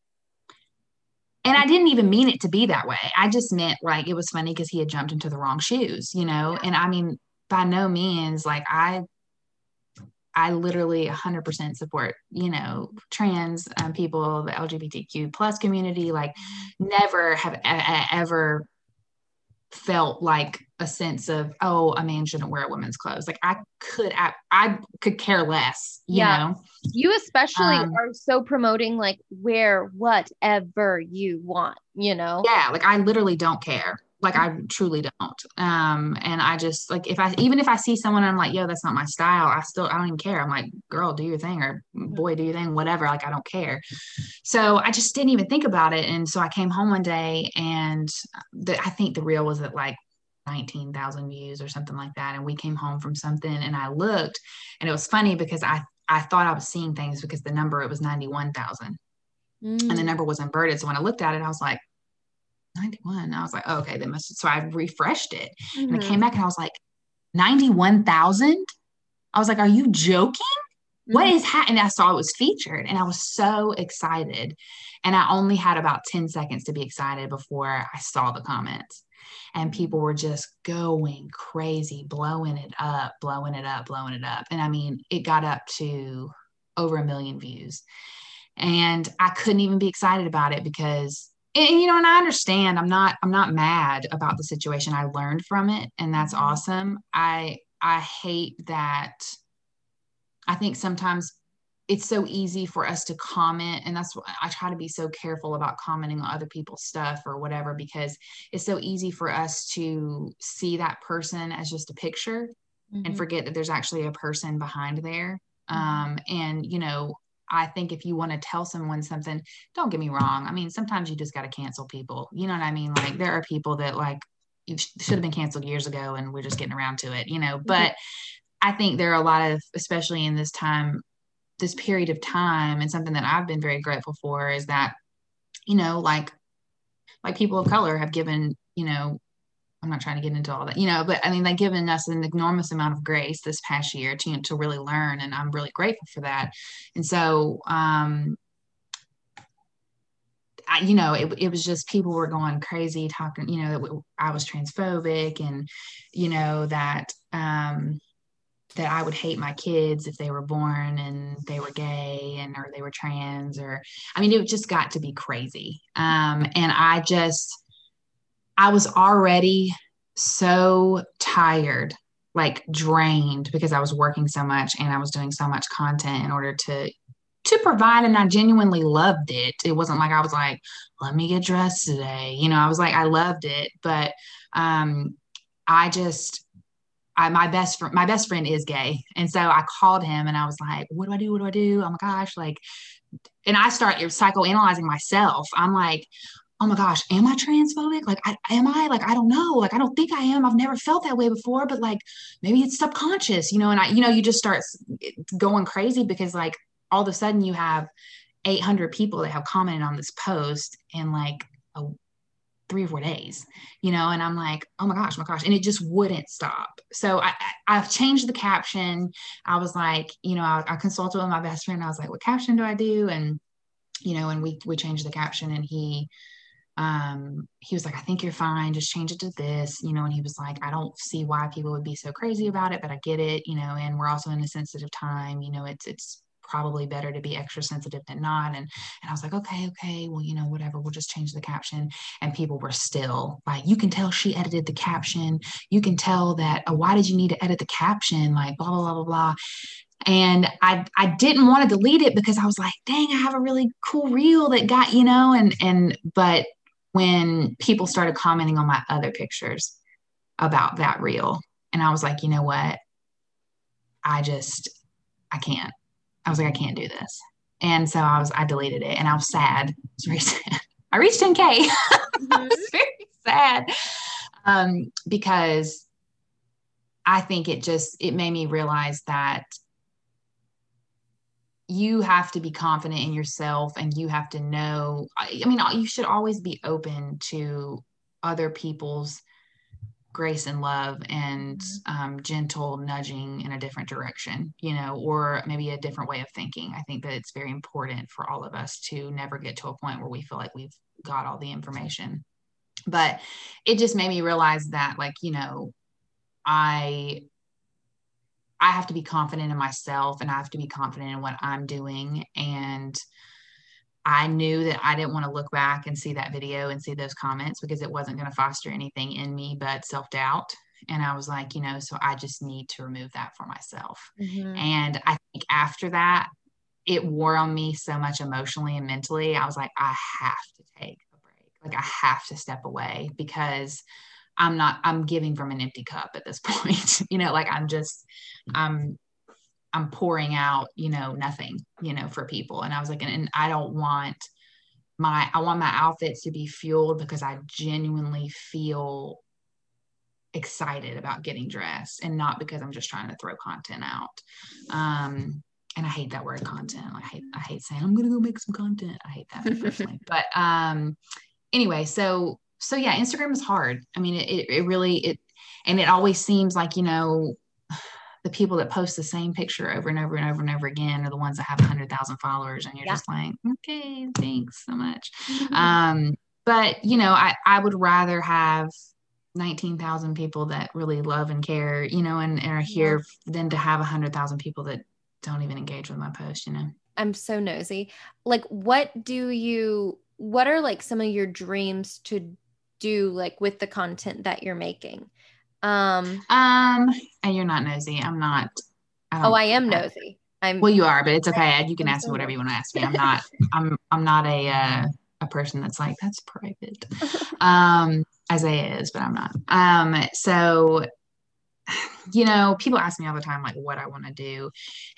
Speaker 2: And I didn't even mean it to be that way. I just meant like it was funny because he had jumped into the wrong shoes, you know. And I mean, by no means like I I literally 100% support, you know, trans um, people, the LGBTQ plus community. Like, never have a- ever felt like a sense of, oh, a man shouldn't wear a woman's clothes. Like, I could, I, I could care less. You yeah, know?
Speaker 1: you especially um, are so promoting like wear whatever you want. You know?
Speaker 2: Yeah, like I literally don't care like I truly don't. Um, and I just like if I even if I see someone I'm like, yo, that's not my style, I still I don't even care. I'm like, girl, do your thing, or boy, do your thing, whatever. Like I don't care. So I just didn't even think about it. And so I came home one day and the, I think the reel was at like 19,000 views or something like that. And we came home from something and I looked and it was funny because I I thought I was seeing things because the number it was 91,000. Mm. And the mm. number was inverted. So when I looked at it, I was like, 91. I was like, oh, okay, they must. So I refreshed it mm-hmm. and I came mm-hmm. back and I was like, 91,000. I was like, are you joking? Mm-hmm. What is happening? I saw it was featured and I was so excited. And I only had about 10 seconds to be excited before I saw the comments. And people were just going crazy, blowing it up, blowing it up, blowing it up. And I mean, it got up to over a million views. And I couldn't even be excited about it because and, you know and i understand i'm not i'm not mad about the situation i learned from it and that's mm-hmm. awesome i i hate that i think sometimes it's so easy for us to comment and that's why i try to be so careful about commenting on other people's stuff or whatever because it's so easy for us to see that person as just a picture mm-hmm. and forget that there's actually a person behind there mm-hmm. um, and you know I think if you want to tell someone something, don't get me wrong. I mean, sometimes you just got to cancel people. You know what I mean? Like there are people that like you should have been canceled years ago and we're just getting around to it, you know. Mm-hmm. But I think there are a lot of, especially in this time, this period of time, and something that I've been very grateful for is that, you know, like like people of color have given, you know, I'm not trying to get into all that, you know, but I mean, they've given us an enormous amount of grace this past year to, to really learn. And I'm really grateful for that. And so, um, I, you know, it, it was just people were going crazy talking, you know, that I was transphobic and, you know, that, um, that I would hate my kids if they were born and they were gay and or they were trans or I mean it just got to be crazy. Um, and I just I was already so tired, like drained because I was working so much and I was doing so much content in order to to provide and I genuinely loved it. It wasn't like I was like, let me get dressed today. You know, I was like I loved it, but um I just I, my best friend, my best friend is gay. And so I called him and I was like, what do I do? What do I do? Oh my gosh. Like, and I start psychoanalyzing myself. I'm like, oh my gosh, am I transphobic? Like, I, am I? Like, I don't know. Like, I don't think I am. I've never felt that way before, but like, maybe it's subconscious, you know? And I, you know, you just start going crazy because like all of a sudden you have 800 people that have commented on this post and like a three or four days, you know, and I'm like, oh my gosh, oh my gosh. And it just wouldn't stop. So I, I, have changed the caption. I was like, you know, I, I consulted with my best friend. I was like, what caption do I do? And, you know, and we, we changed the caption and he, um, he was like, I think you're fine. Just change it to this, you know, and he was like, I don't see why people would be so crazy about it, but I get it, you know, and we're also in a sensitive time, you know, it's, it's, probably better to be extra sensitive than not. And, and I was like, okay, okay, well, you know, whatever, we'll just change the caption. And people were still like, you can tell she edited the caption. You can tell that, oh, why did you need to edit the caption? Like, blah, blah, blah, blah, blah. And I, I didn't want to delete it because I was like, dang, I have a really cool reel that got, you know, and, and, but when people started commenting on my other pictures about that reel, and I was like, you know what? I just, I can't. I was like, I can't do this. And so I was, I deleted it and I was sad. I was very sad. I reached 10K. Mm-hmm. I was very sad um, because I think it just, it made me realize that you have to be confident in yourself and you have to know, I, I mean, you should always be open to other people's grace and love and mm-hmm. um, gentle nudging in a different direction, you know, or maybe a different way of thinking. I think that it's very important for all of us to never get to a point where we feel like we've got all the information. But it just made me realize that, like, you know, I I have to be confident in myself and I have to be confident in what I'm doing and I knew that I didn't want to look back and see that video and see those comments because it wasn't going to foster anything in me but self doubt. And I was like, you know, so I just need to remove that for myself. Mm-hmm. And I think after that, it wore on me so much emotionally and mentally. I was like, I have to take a break. Like, I have to step away because I'm not, I'm giving from an empty cup at this point. you know, like I'm just, I'm I'm pouring out, you know, nothing, you know, for people. And I was like, and, and I don't want my, I want my outfits to be fueled because I genuinely feel excited about getting dressed and not because I'm just trying to throw content out. Um, and I hate that word content. I hate, I hate saying I'm going to go make some content. I hate that personally. but, um, anyway, so, so yeah, Instagram is hard. I mean, it, it really, it, and it always seems like, you know, the people that post the same picture over and over and over and over again are the ones that have 100,000 followers. And you're yeah. just like, okay, thanks so much. Mm-hmm. Um, but, you know, I, I would rather have 19,000 people that really love and care, you know, and, and are here yeah. than to have 100,000 people that don't even engage with my post, you know.
Speaker 1: I'm so nosy. Like, what do you, what are like some of your dreams to do, like with the content that you're making?
Speaker 2: Um, um, and you're not nosy. I'm not.
Speaker 1: I oh, I am nosy. I'm.
Speaker 2: Well, you are, but it's okay. You can ask me whatever you want to ask me. I'm not. I'm. I'm not a uh, a person that's like that's private. Um, Isaiah is, but I'm not. Um, so you know, people ask me all the time like what I want to do,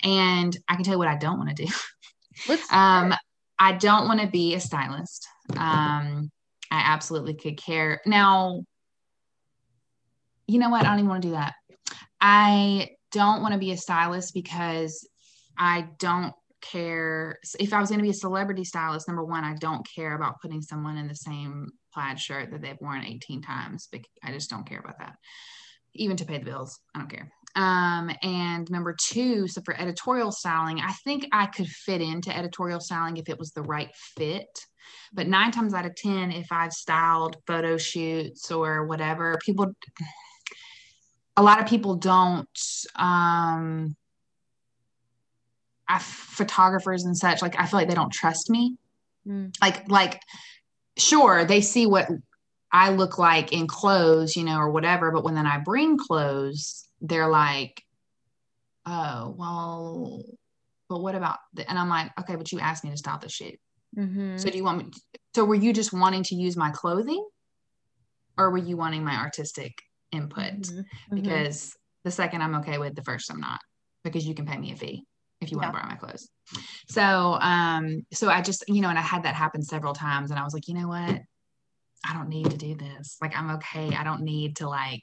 Speaker 2: and I can tell you what I don't want to do. um, I don't want to be a stylist. Um, I absolutely could care. Now, you know what? I don't even want to do that. I don't want to be a stylist because I don't care. If I was going to be a celebrity stylist, number one, I don't care about putting someone in the same plaid shirt that they've worn 18 times. I just don't care about that. Even to pay the bills, I don't care. Um, and number two, so for editorial styling, I think I could fit into editorial styling if it was the right fit. But nine times out of 10, if I've styled photo shoots or whatever, people a lot of people don't um I, photographers and such like i feel like they don't trust me mm. like like sure they see what i look like in clothes you know or whatever but when then i bring clothes they're like oh well but what about the, and i'm like okay but you asked me to stop the shoot mm-hmm. so do you want me so were you just wanting to use my clothing or were you wanting my artistic input mm-hmm. mm-hmm. because the second I'm okay with, the first I'm not because you can pay me a fee if you yeah. want to borrow my clothes. So, um, so I just, you know, and I had that happen several times and I was like, you know what? I don't need to do this. Like, I'm okay. I don't need to like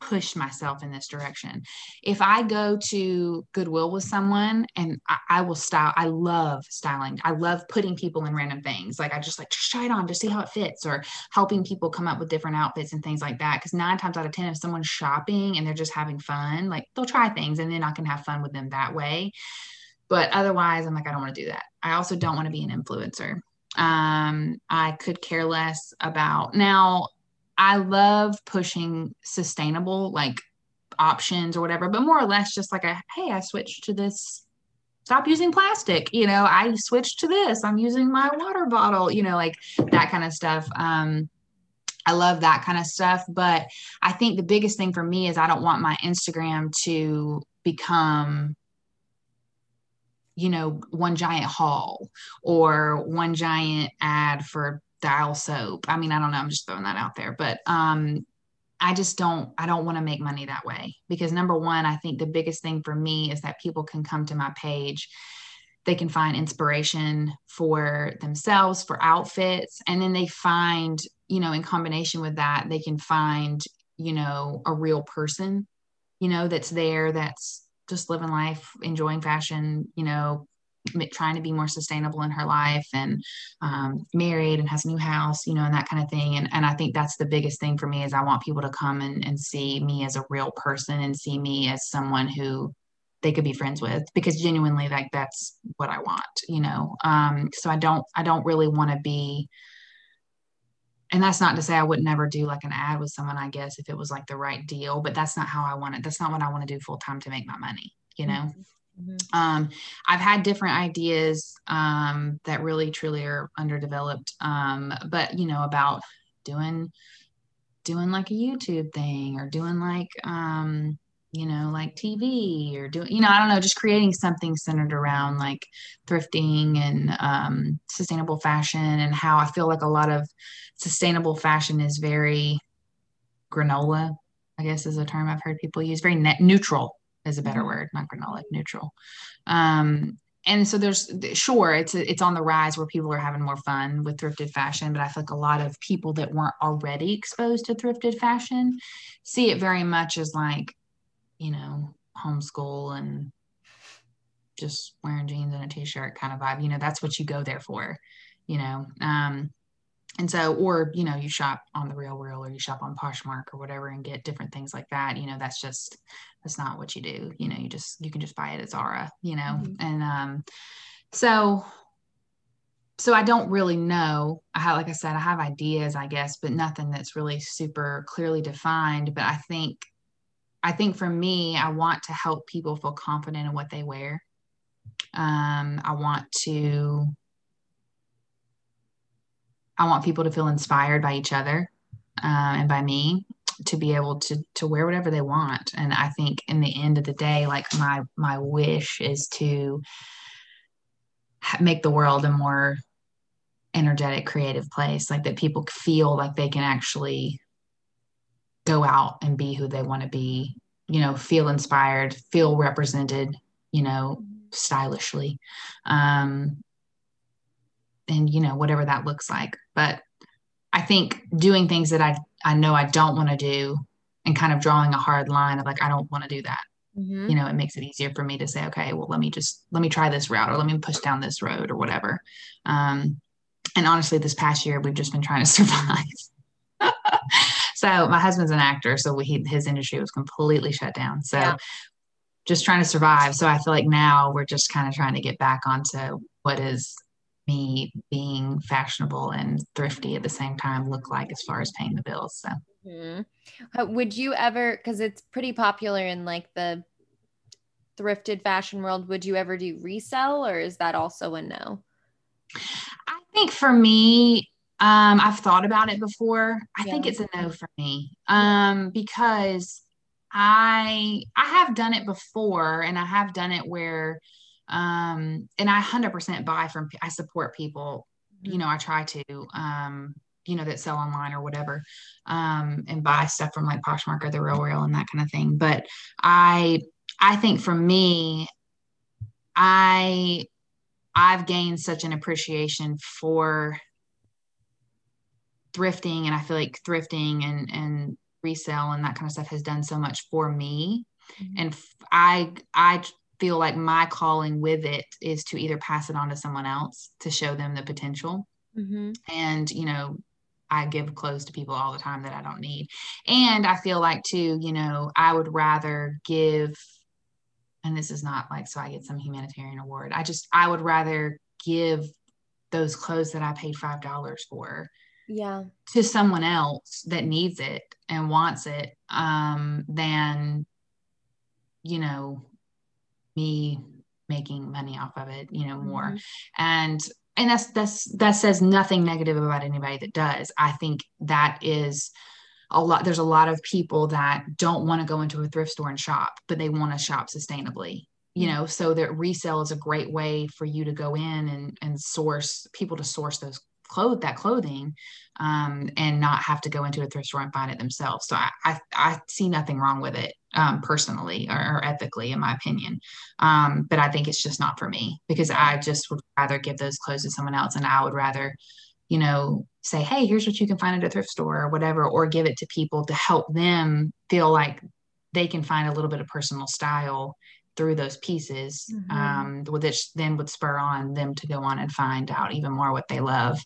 Speaker 2: push myself in this direction. If I go to Goodwill with someone and I, I, will style, I love styling. I love putting people in random things. Like I just like just try it on to see how it fits or helping people come up with different outfits and things like that. Cause nine times out of 10, if someone's shopping and they're just having fun, like they'll try things and then I can have fun with them that way. But otherwise, I'm like, I don't want to do that. I also don't want to be an influencer. Um, I could care less about now I love pushing sustainable like options or whatever, but more or less just like a hey, I switched to this. Stop using plastic. You know, I switched to this. I'm using my water bottle. You know, like that kind of stuff. Um, I love that kind of stuff. But I think the biggest thing for me is I don't want my Instagram to become you know one giant haul or one giant ad for dial soap. I mean, I don't know. I'm just throwing that out there, but um, I just don't. I don't want to make money that way because number one, I think the biggest thing for me is that people can come to my page. They can find inspiration for themselves, for outfits, and then they find, you know, in combination with that, they can find, you know, a real person, you know, that's there, that's just living life, enjoying fashion, you know, trying to be more sustainable in her life and um, married and has a new house, you know, and that kind of thing. And, and I think that's the biggest thing for me is I want people to come and, and see me as a real person and see me as someone who they could be friends with because genuinely like that's what I want, you know? Um, so I don't, I don't really want to be, and that's not to say I would never do like an ad with someone, I guess, if it was like the right deal, but that's not how I want it. That's not what I want to do full time to make my money, you know? Mm-hmm. Mm-hmm. Um, I've had different ideas um, that really truly are underdeveloped, um, but you know about doing doing like a YouTube thing or doing like um, you know like TV or doing you know I don't know just creating something centered around like thrifting and um, sustainable fashion and how I feel like a lot of sustainable fashion is very granola I guess is a term I've heard people use very net neutral is a better mm-hmm. word, not granola, neutral. Um, and so there's sure it's it's on the rise where people are having more fun with thrifted fashion, but I feel like a lot of people that weren't already exposed to thrifted fashion see it very much as like, you know, homeschool and just wearing jeans and a t-shirt kind of vibe. You know, that's what you go there for, you know. Um, and so or you know you shop on the real real or you shop on poshmark or whatever and get different things like that you know that's just that's not what you do. You know you just you can just buy it at zara you know? Mm-hmm. and um so so i don't really know. I have like i said i have ideas i guess but nothing that's really super clearly defined. But i think i think for me i want to help people feel confident in what they wear. Um i want to I want people to feel inspired by each other uh, and by me to be able to to wear whatever they want. And I think in the end of the day, like my my wish is to make the world a more energetic, creative place, like that people feel like they can actually go out and be who they want to be. You know, feel inspired, feel represented. You know, stylishly. Um, and you know whatever that looks like but i think doing things that i i know i don't want to do and kind of drawing a hard line of like i don't want to do that mm-hmm. you know it makes it easier for me to say okay well let me just let me try this route or let me push down this road or whatever um, and honestly this past year we've just been trying to survive so my husband's an actor so we, his industry was completely shut down so yeah. just trying to survive so i feel like now we're just kind of trying to get back onto what is me being fashionable and thrifty at the same time look like as far as paying the bills. So
Speaker 1: Mm-hmm. Would you ever, because it's pretty popular in like the thrifted fashion world, would you ever do resell or is that also a no?
Speaker 2: I think for me, um, I've thought about it before. I yeah. think it's a no for me. Um, because I I have done it before and I have done it where um and I 100% buy from I support people. You mm-hmm. know, I try to um you know that sell online or whatever um and buy stuff from like Poshmark or the Real Real and that kind of thing. But I I think for me I I've gained such an appreciation for thrifting and I feel like thrifting and and resale and that kind of stuff has done so much for me mm-hmm. and I I feel like my calling with it is to either pass it on to someone else to show them the potential. Mm-hmm. and you know I give clothes to people all the time that I don't need. And I feel like too you know I would rather give and this is not like so I get some humanitarian award. I just I would rather give those clothes that I paid five dollars for
Speaker 1: yeah.
Speaker 2: to someone else that needs it and wants it um than you know me making money off of it you know more mm-hmm. and and that's that's that says nothing negative about anybody that does i think that is a lot there's a lot of people that don't want to go into a thrift store and shop but they want to shop sustainably you mm-hmm. know so that resale is a great way for you to go in and and source people to source those clothe that clothing um, and not have to go into a thrift store and find it themselves. So I, I, I see nothing wrong with it um, personally or, or, ethically, in my opinion. Um, but I think it's just not for me because I just would rather give those clothes to someone else, and I would rather, you know, say, hey, here's what you can find at a thrift store or whatever, or give it to people to help them feel like they can find a little bit of personal style through those pieces, mm-hmm. um, which then would spur on them to go on and find out even more what they love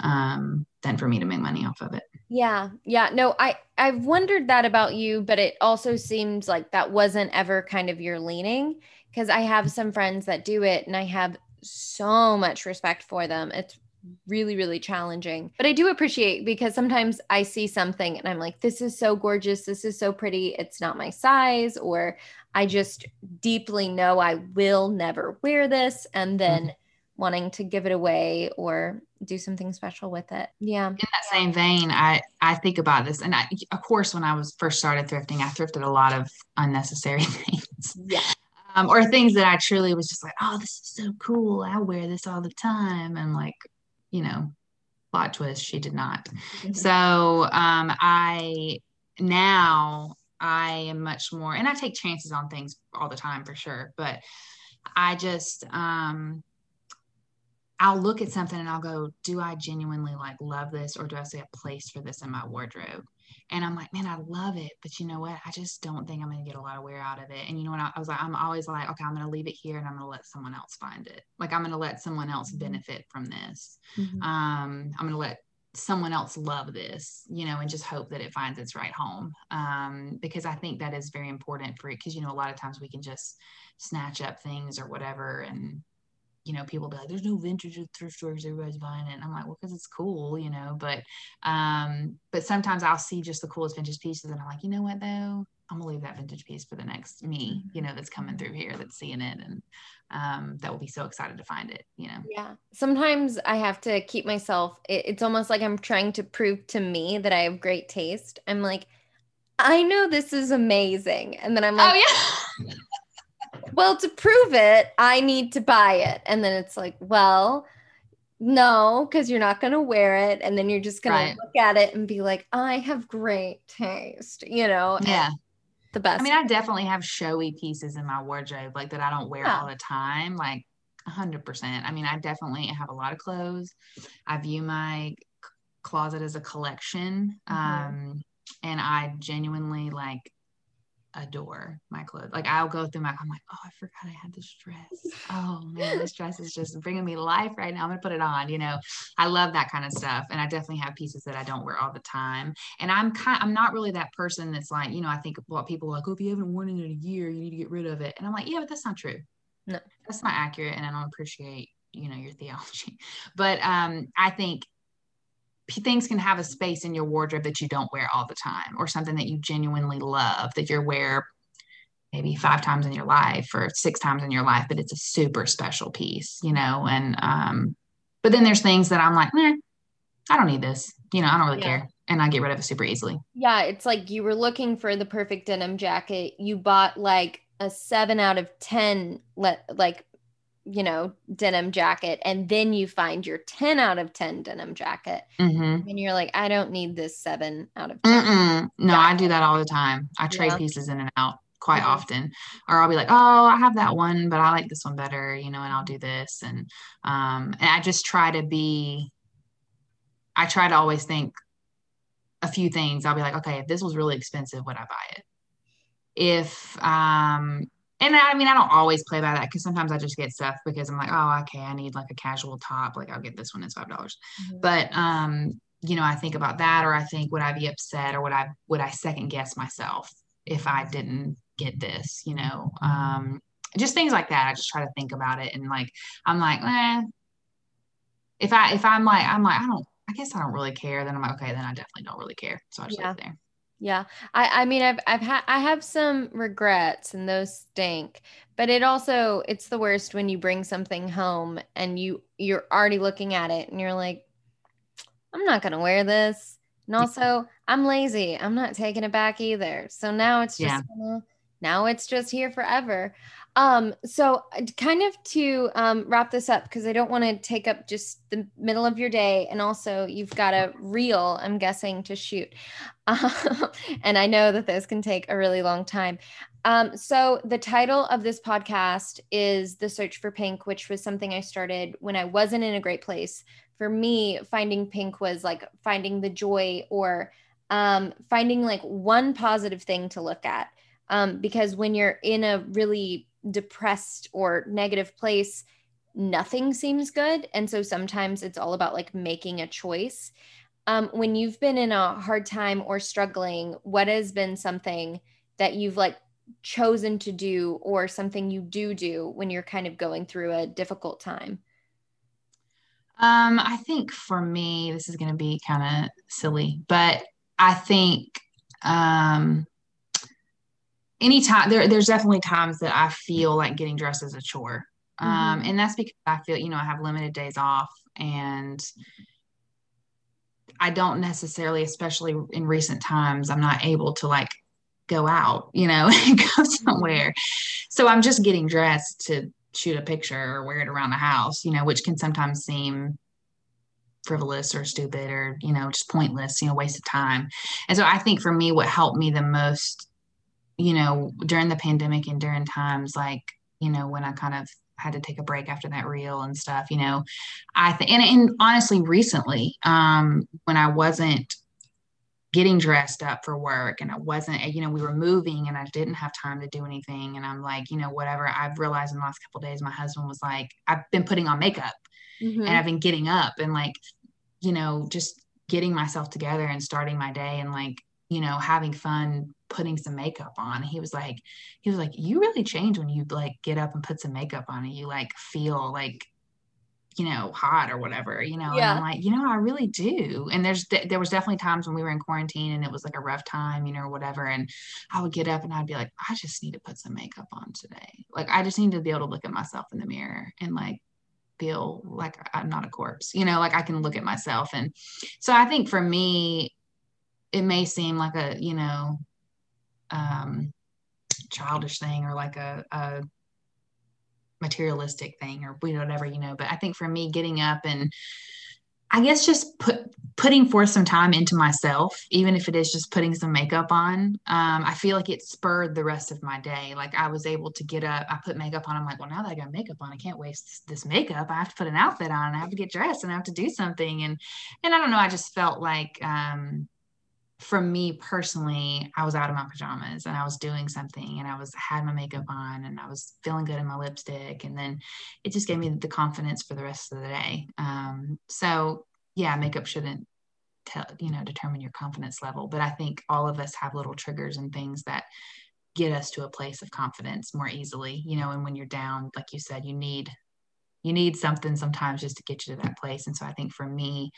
Speaker 2: um, than for me to make money off of it.
Speaker 1: Yeah. Yeah. No, I, I've wondered that about you, but it also seems like that wasn't ever kind of your leaning because I have some friends that do it and I have so much respect for them. It's really really challenging. But i do appreciate because sometimes i see something and i'm like this is so gorgeous. This is so pretty. It's not my size or i just deeply know i will never wear this and then mm-hmm. wanting to give it away or do something special with it. Yeah.
Speaker 2: In that same vein i i think about this and i of course when i was first started thrifting i thrifted a lot of unnecessary things.
Speaker 1: Yeah.
Speaker 2: Um, or things that I truly was just like, oh, this is so cool. I wear this all the time. And like, you know, plot twist, she did not. Mm-hmm. So um, I now I am much more, and I take chances on things all the time for sure, but I just um, I'll look at something and I'll go, do I genuinely like love this, or do I see a place for this in my wardrobe? And I'm like, man, I love it. But you know what? I just don't think I'm going to get a lot of wear out of it. And you know what? I, I was like, I'm always like, okay, I'm going to leave it here and I'm going to let someone else find it. Like, I'm going to let someone else mm-hmm. benefit from this. Mm-hmm. Um, I'm going to let someone else love this, you know, and just hope that it finds its right home. Um, because I think that is very important for it. Because, you know, a lot of times we can just snatch up things or whatever and you know, people be like, there's no vintage at thrift stores, everybody's buying it. And I'm like, well, because it's cool, you know, but um, but sometimes I'll see just the coolest vintage pieces and I'm like, you know what though? I'm gonna leave that vintage piece for the next me, you know, that's coming through here that's seeing it and um, that will be so excited to find it, you know.
Speaker 1: Yeah. Sometimes I have to keep myself, it, it's almost like I'm trying to prove to me that I have great taste. I'm like, I know this is amazing. And then I'm like,
Speaker 2: oh yeah.
Speaker 1: Well, to prove it, I need to buy it. And then it's like, well, no, because you're not going to wear it. And then you're just going right. to look at it and be like, I have great taste, you know?
Speaker 2: Yeah.
Speaker 1: The best.
Speaker 2: I mean, I definitely have showy pieces in my wardrobe, like that I don't wear yeah. all the time. Like, 100%. I mean, I definitely have a lot of clothes. I view my closet as a collection. Mm-hmm. Um, and I genuinely like adore my clothes. Like I'll go through my, I'm like, oh, I forgot I had this dress. Oh man, this dress is just bringing me life right now. I'm gonna put it on. You know, I love that kind of stuff, and I definitely have pieces that I don't wear all the time. And I'm kind, I'm not really that person that's like, you know, I think what people are like, oh, if you haven't worn it in a year, you need to get rid of it. And I'm like, yeah, but that's not true.
Speaker 1: No,
Speaker 2: that's not accurate, and I don't appreciate, you know, your theology. But um, I think things can have a space in your wardrobe that you don't wear all the time or something that you genuinely love that you wear maybe five times in your life or six times in your life but it's a super special piece you know and um but then there's things that i'm like eh, i don't need this you know i don't really yeah. care and i get rid of it super easily
Speaker 1: yeah it's like you were looking for the perfect denim jacket you bought like a seven out of ten let like you know, denim jacket, and then you find your 10 out of 10 denim jacket. Mm-hmm. And you're like, I don't need this seven out of 10.
Speaker 2: Mm-mm. No, I do that all the time. I trade yeah. pieces in and out quite mm-hmm. often. Or I'll be like, oh, I have that one, but I like this one better, you know, and I'll do this. And um, and I just try to be I try to always think a few things. I'll be like, okay, if this was really expensive, would I buy it? If um and I mean, I don't always play by that because sometimes I just get stuff because I'm like, oh, okay, I need like a casual top. Like I'll get this one. It's five dollars. Mm-hmm. But um, you know, I think about that, or I think would I be upset, or would I would I second guess myself if I didn't get this? You know, um, just things like that. I just try to think about it, and like I'm like, eh. If I if I'm like I'm like I don't I guess I don't really care. Then I'm like, okay, then I definitely don't really care. So I just yeah. leave it there.
Speaker 1: Yeah. I I mean I've I've had I have some regrets and those stink. But it also it's the worst when you bring something home and you you're already looking at it and you're like I'm not going to wear this. And also, I'm lazy. I'm not taking it back either. So now it's just yeah. gonna, now it's just here forever. Um, so uh, kind of to um, wrap this up because I don't want to take up just the middle of your day, and also you've got a reel, I'm guessing, to shoot, and I know that this can take a really long time. Um, so the title of this podcast is "The Search for Pink," which was something I started when I wasn't in a great place. For me, finding pink was like finding the joy or um, finding like one positive thing to look at. Um, because when you're in a really depressed or negative place, nothing seems good. And so sometimes it's all about like making a choice. Um, when you've been in a hard time or struggling, what has been something that you've like chosen to do or something you do do when you're kind of going through a difficult time?
Speaker 2: Um, I think for me, this is going to be kind of silly, but I think um, anytime there, there's definitely times that I feel like getting dressed is a chore. Um, mm-hmm. Um, and that's because I feel, you know, I have limited days off and I don't necessarily, especially in recent times, I'm not able to like go out, you know, and go somewhere. So I'm just getting dressed to shoot a picture or wear it around the house, you know, which can sometimes seem frivolous or stupid or, you know, just pointless, you know, waste of time. And so I think for me, what helped me the most you know, during the pandemic and during times like, you know, when I kind of had to take a break after that reel and stuff, you know, I think, and, and honestly, recently, um, when I wasn't getting dressed up for work and I wasn't, you know, we were moving and I didn't have time to do anything. And I'm like, you know, whatever. I've realized in the last couple days, my husband was like, I've been putting on makeup mm-hmm. and I've been getting up and like, you know, just getting myself together and starting my day and like, you know, having fun putting some makeup on. He was like, he was like, you really change when you like get up and put some makeup on and you like feel like, you know, hot or whatever, you know, yeah. and I'm like, you know, I really do. And there's, there was definitely times when we were in quarantine and it was like a rough time, you know, or whatever. And I would get up and I'd be like, I just need to put some makeup on today. Like, I just need to be able to look at myself in the mirror and like, feel like I'm not a corpse, you know, like I can look at myself. And so I think for me, it may seem like a you know um, childish thing or like a, a materialistic thing or whatever you know but i think for me getting up and i guess just put putting forth some time into myself even if it is just putting some makeup on um, i feel like it spurred the rest of my day. Like i was able to get up i put makeup on i'm like well now that i got makeup on i can't waste this makeup. I have to put an outfit on i have to get dressed and i have to do something. And and i don't know i just felt like um for me personally, I was out of my pajamas and I was doing something and I was had my makeup on and I was feeling good in my lipstick. And then it just gave me the confidence for the rest of the day. Um, so yeah, makeup shouldn't tell, you know, determine your confidence level. But I think all of us have little triggers and things that get us to a place of confidence more easily, you know, and when you're down, like you said, you need you need something sometimes just to get you to that place. And so I think for me,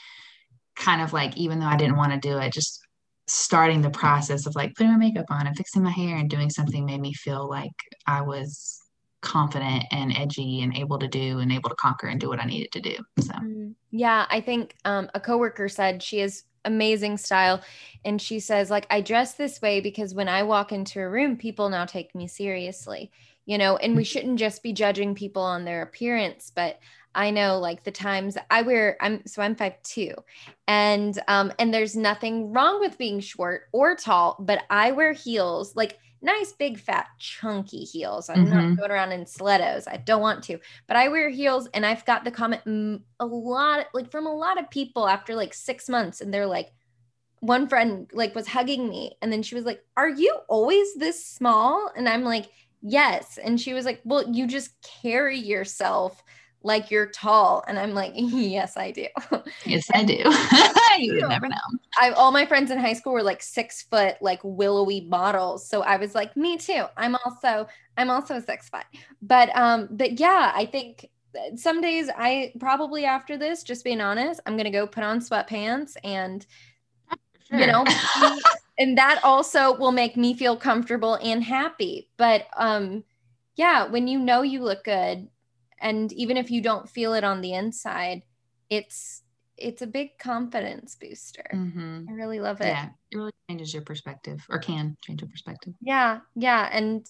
Speaker 2: kind of like, even though I didn't want to do it, just starting the process of like putting my makeup on and fixing my hair and doing something made me feel like I was confident and edgy and able to do and able to conquer and do what I needed to do. So
Speaker 1: mm-hmm. yeah, I think um, a coworker said she has amazing style and she says like I dress this way because when I walk into a room people now take me seriously. You know, and we mm. shouldn't just be judging people on their appearance, but I know like the times I wear I'm so I'm five two, and um and there's nothing wrong with being short or tall, but I wear heels like nice big fat chunky heels. I'm mm-hmm. not going around in stilettos. I don't want to, but I wear heels, and I've got the comment a lot like from a lot of people after like six months, and they're like. One friend like was hugging me and then she was like, "Are you always this small?" And I'm like, "Yes." And she was like, "Well, you just carry yourself like you're tall. And I'm like, yes, I do.
Speaker 2: Yes, I do. you would never know.
Speaker 1: I all my friends in high school were like six foot, like willowy models. So I was like, me too. I'm also, I'm also six foot. But um, but yeah, I think some days I probably after this, just being honest, I'm gonna go put on sweatpants and sure. you know and that also will make me feel comfortable and happy. But um yeah, when you know you look good, and even if you don't feel it on the inside it's it's a big confidence booster. Mm-hmm. i really love it.
Speaker 2: Yeah it really changes your perspective or can change your perspective.
Speaker 1: Yeah yeah and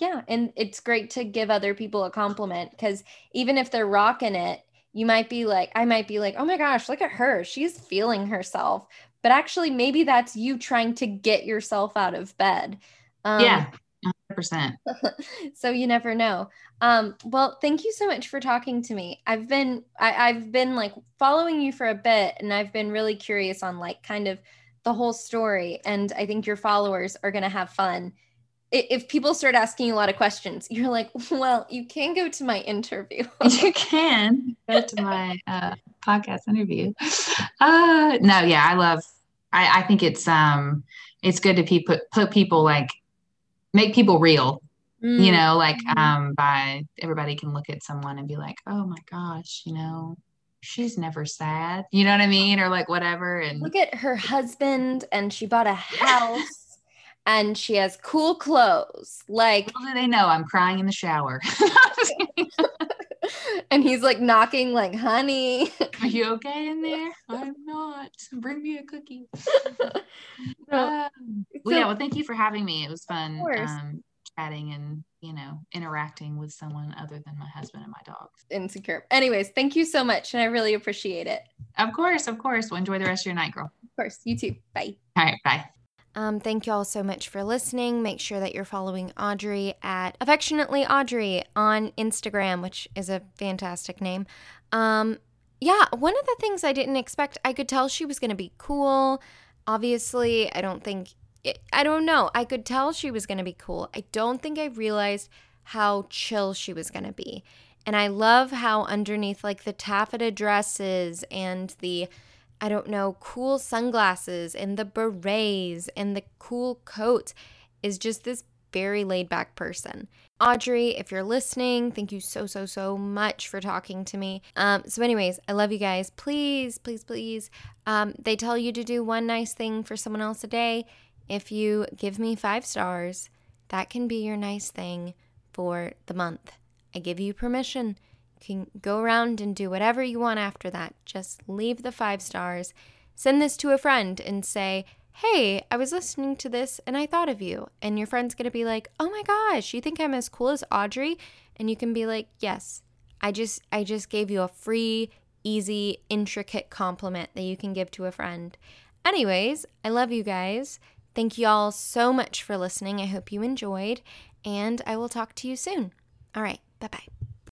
Speaker 1: yeah and it's great to give other people a compliment because even if they're rocking it you might be like i might be like oh my gosh look at her she's feeling herself. But actually maybe that's you trying to get yourself out of bed.
Speaker 2: Um, yeah 100%.
Speaker 1: so you never know. Um, well, thank you so much for talking to me. I've been I, I've been like following you for a bit and I've been really curious on like kind of the whole story. And I think your followers are gonna have fun. If people start asking you a lot of questions, you're like, well, you can go to my interview.
Speaker 2: you can go to my uh, podcast interview. Uh, no, yeah, I love. I, I think it's um, it's good to pe- put put people like make people real mm. you know like um by everybody can look at someone and be like oh my gosh you know she's never sad you know what i mean or like whatever and
Speaker 1: look at her husband and she bought a house and she has cool clothes like
Speaker 2: Little do they know i'm crying in the shower
Speaker 1: and he's like knocking like honey.
Speaker 2: Are you okay in there? I'm not. Bring me a cookie. Uh, well yeah well thank you for having me. It was fun um, chatting and you know interacting with someone other than my husband and my dogs.
Speaker 1: Insecure. Anyways thank you so much and i really appreciate it.
Speaker 2: Of course of course. Well enjoy the rest of your night girl.
Speaker 1: Of course. You too. Bye.
Speaker 2: All right bye
Speaker 1: um, thank you all so much for listening. Make sure that you're following Audrey at affectionately Audrey on Instagram, which is a fantastic name. Um, yeah, one of the things I didn't expect, I could tell she was going to be cool. Obviously, I don't think, I don't know. I could tell she was going to be cool. I don't think I realized how chill she was going to be. And I love how underneath, like the taffeta dresses and the I don't know, cool sunglasses and the berets and the cool coat is just this very laid back person. Audrey, if you're listening, thank you so, so, so much for talking to me. Um, so, anyways, I love you guys. Please, please, please. Um, they tell you to do one nice thing for someone else a day. If you give me five stars, that can be your nice thing for the month. I give you permission can go around and do whatever you want after that. Just leave the five stars. Send this to a friend and say, Hey, I was listening to this and I thought of you. And your friend's going to be like, Oh my gosh, you think I'm as cool as Audrey? And you can be like, Yes, I just I just gave you a free, easy, intricate compliment that you can give to a friend. Anyways, I love you guys. Thank you all so much for listening. I hope you enjoyed, and I will talk to you soon. All right, bye bye.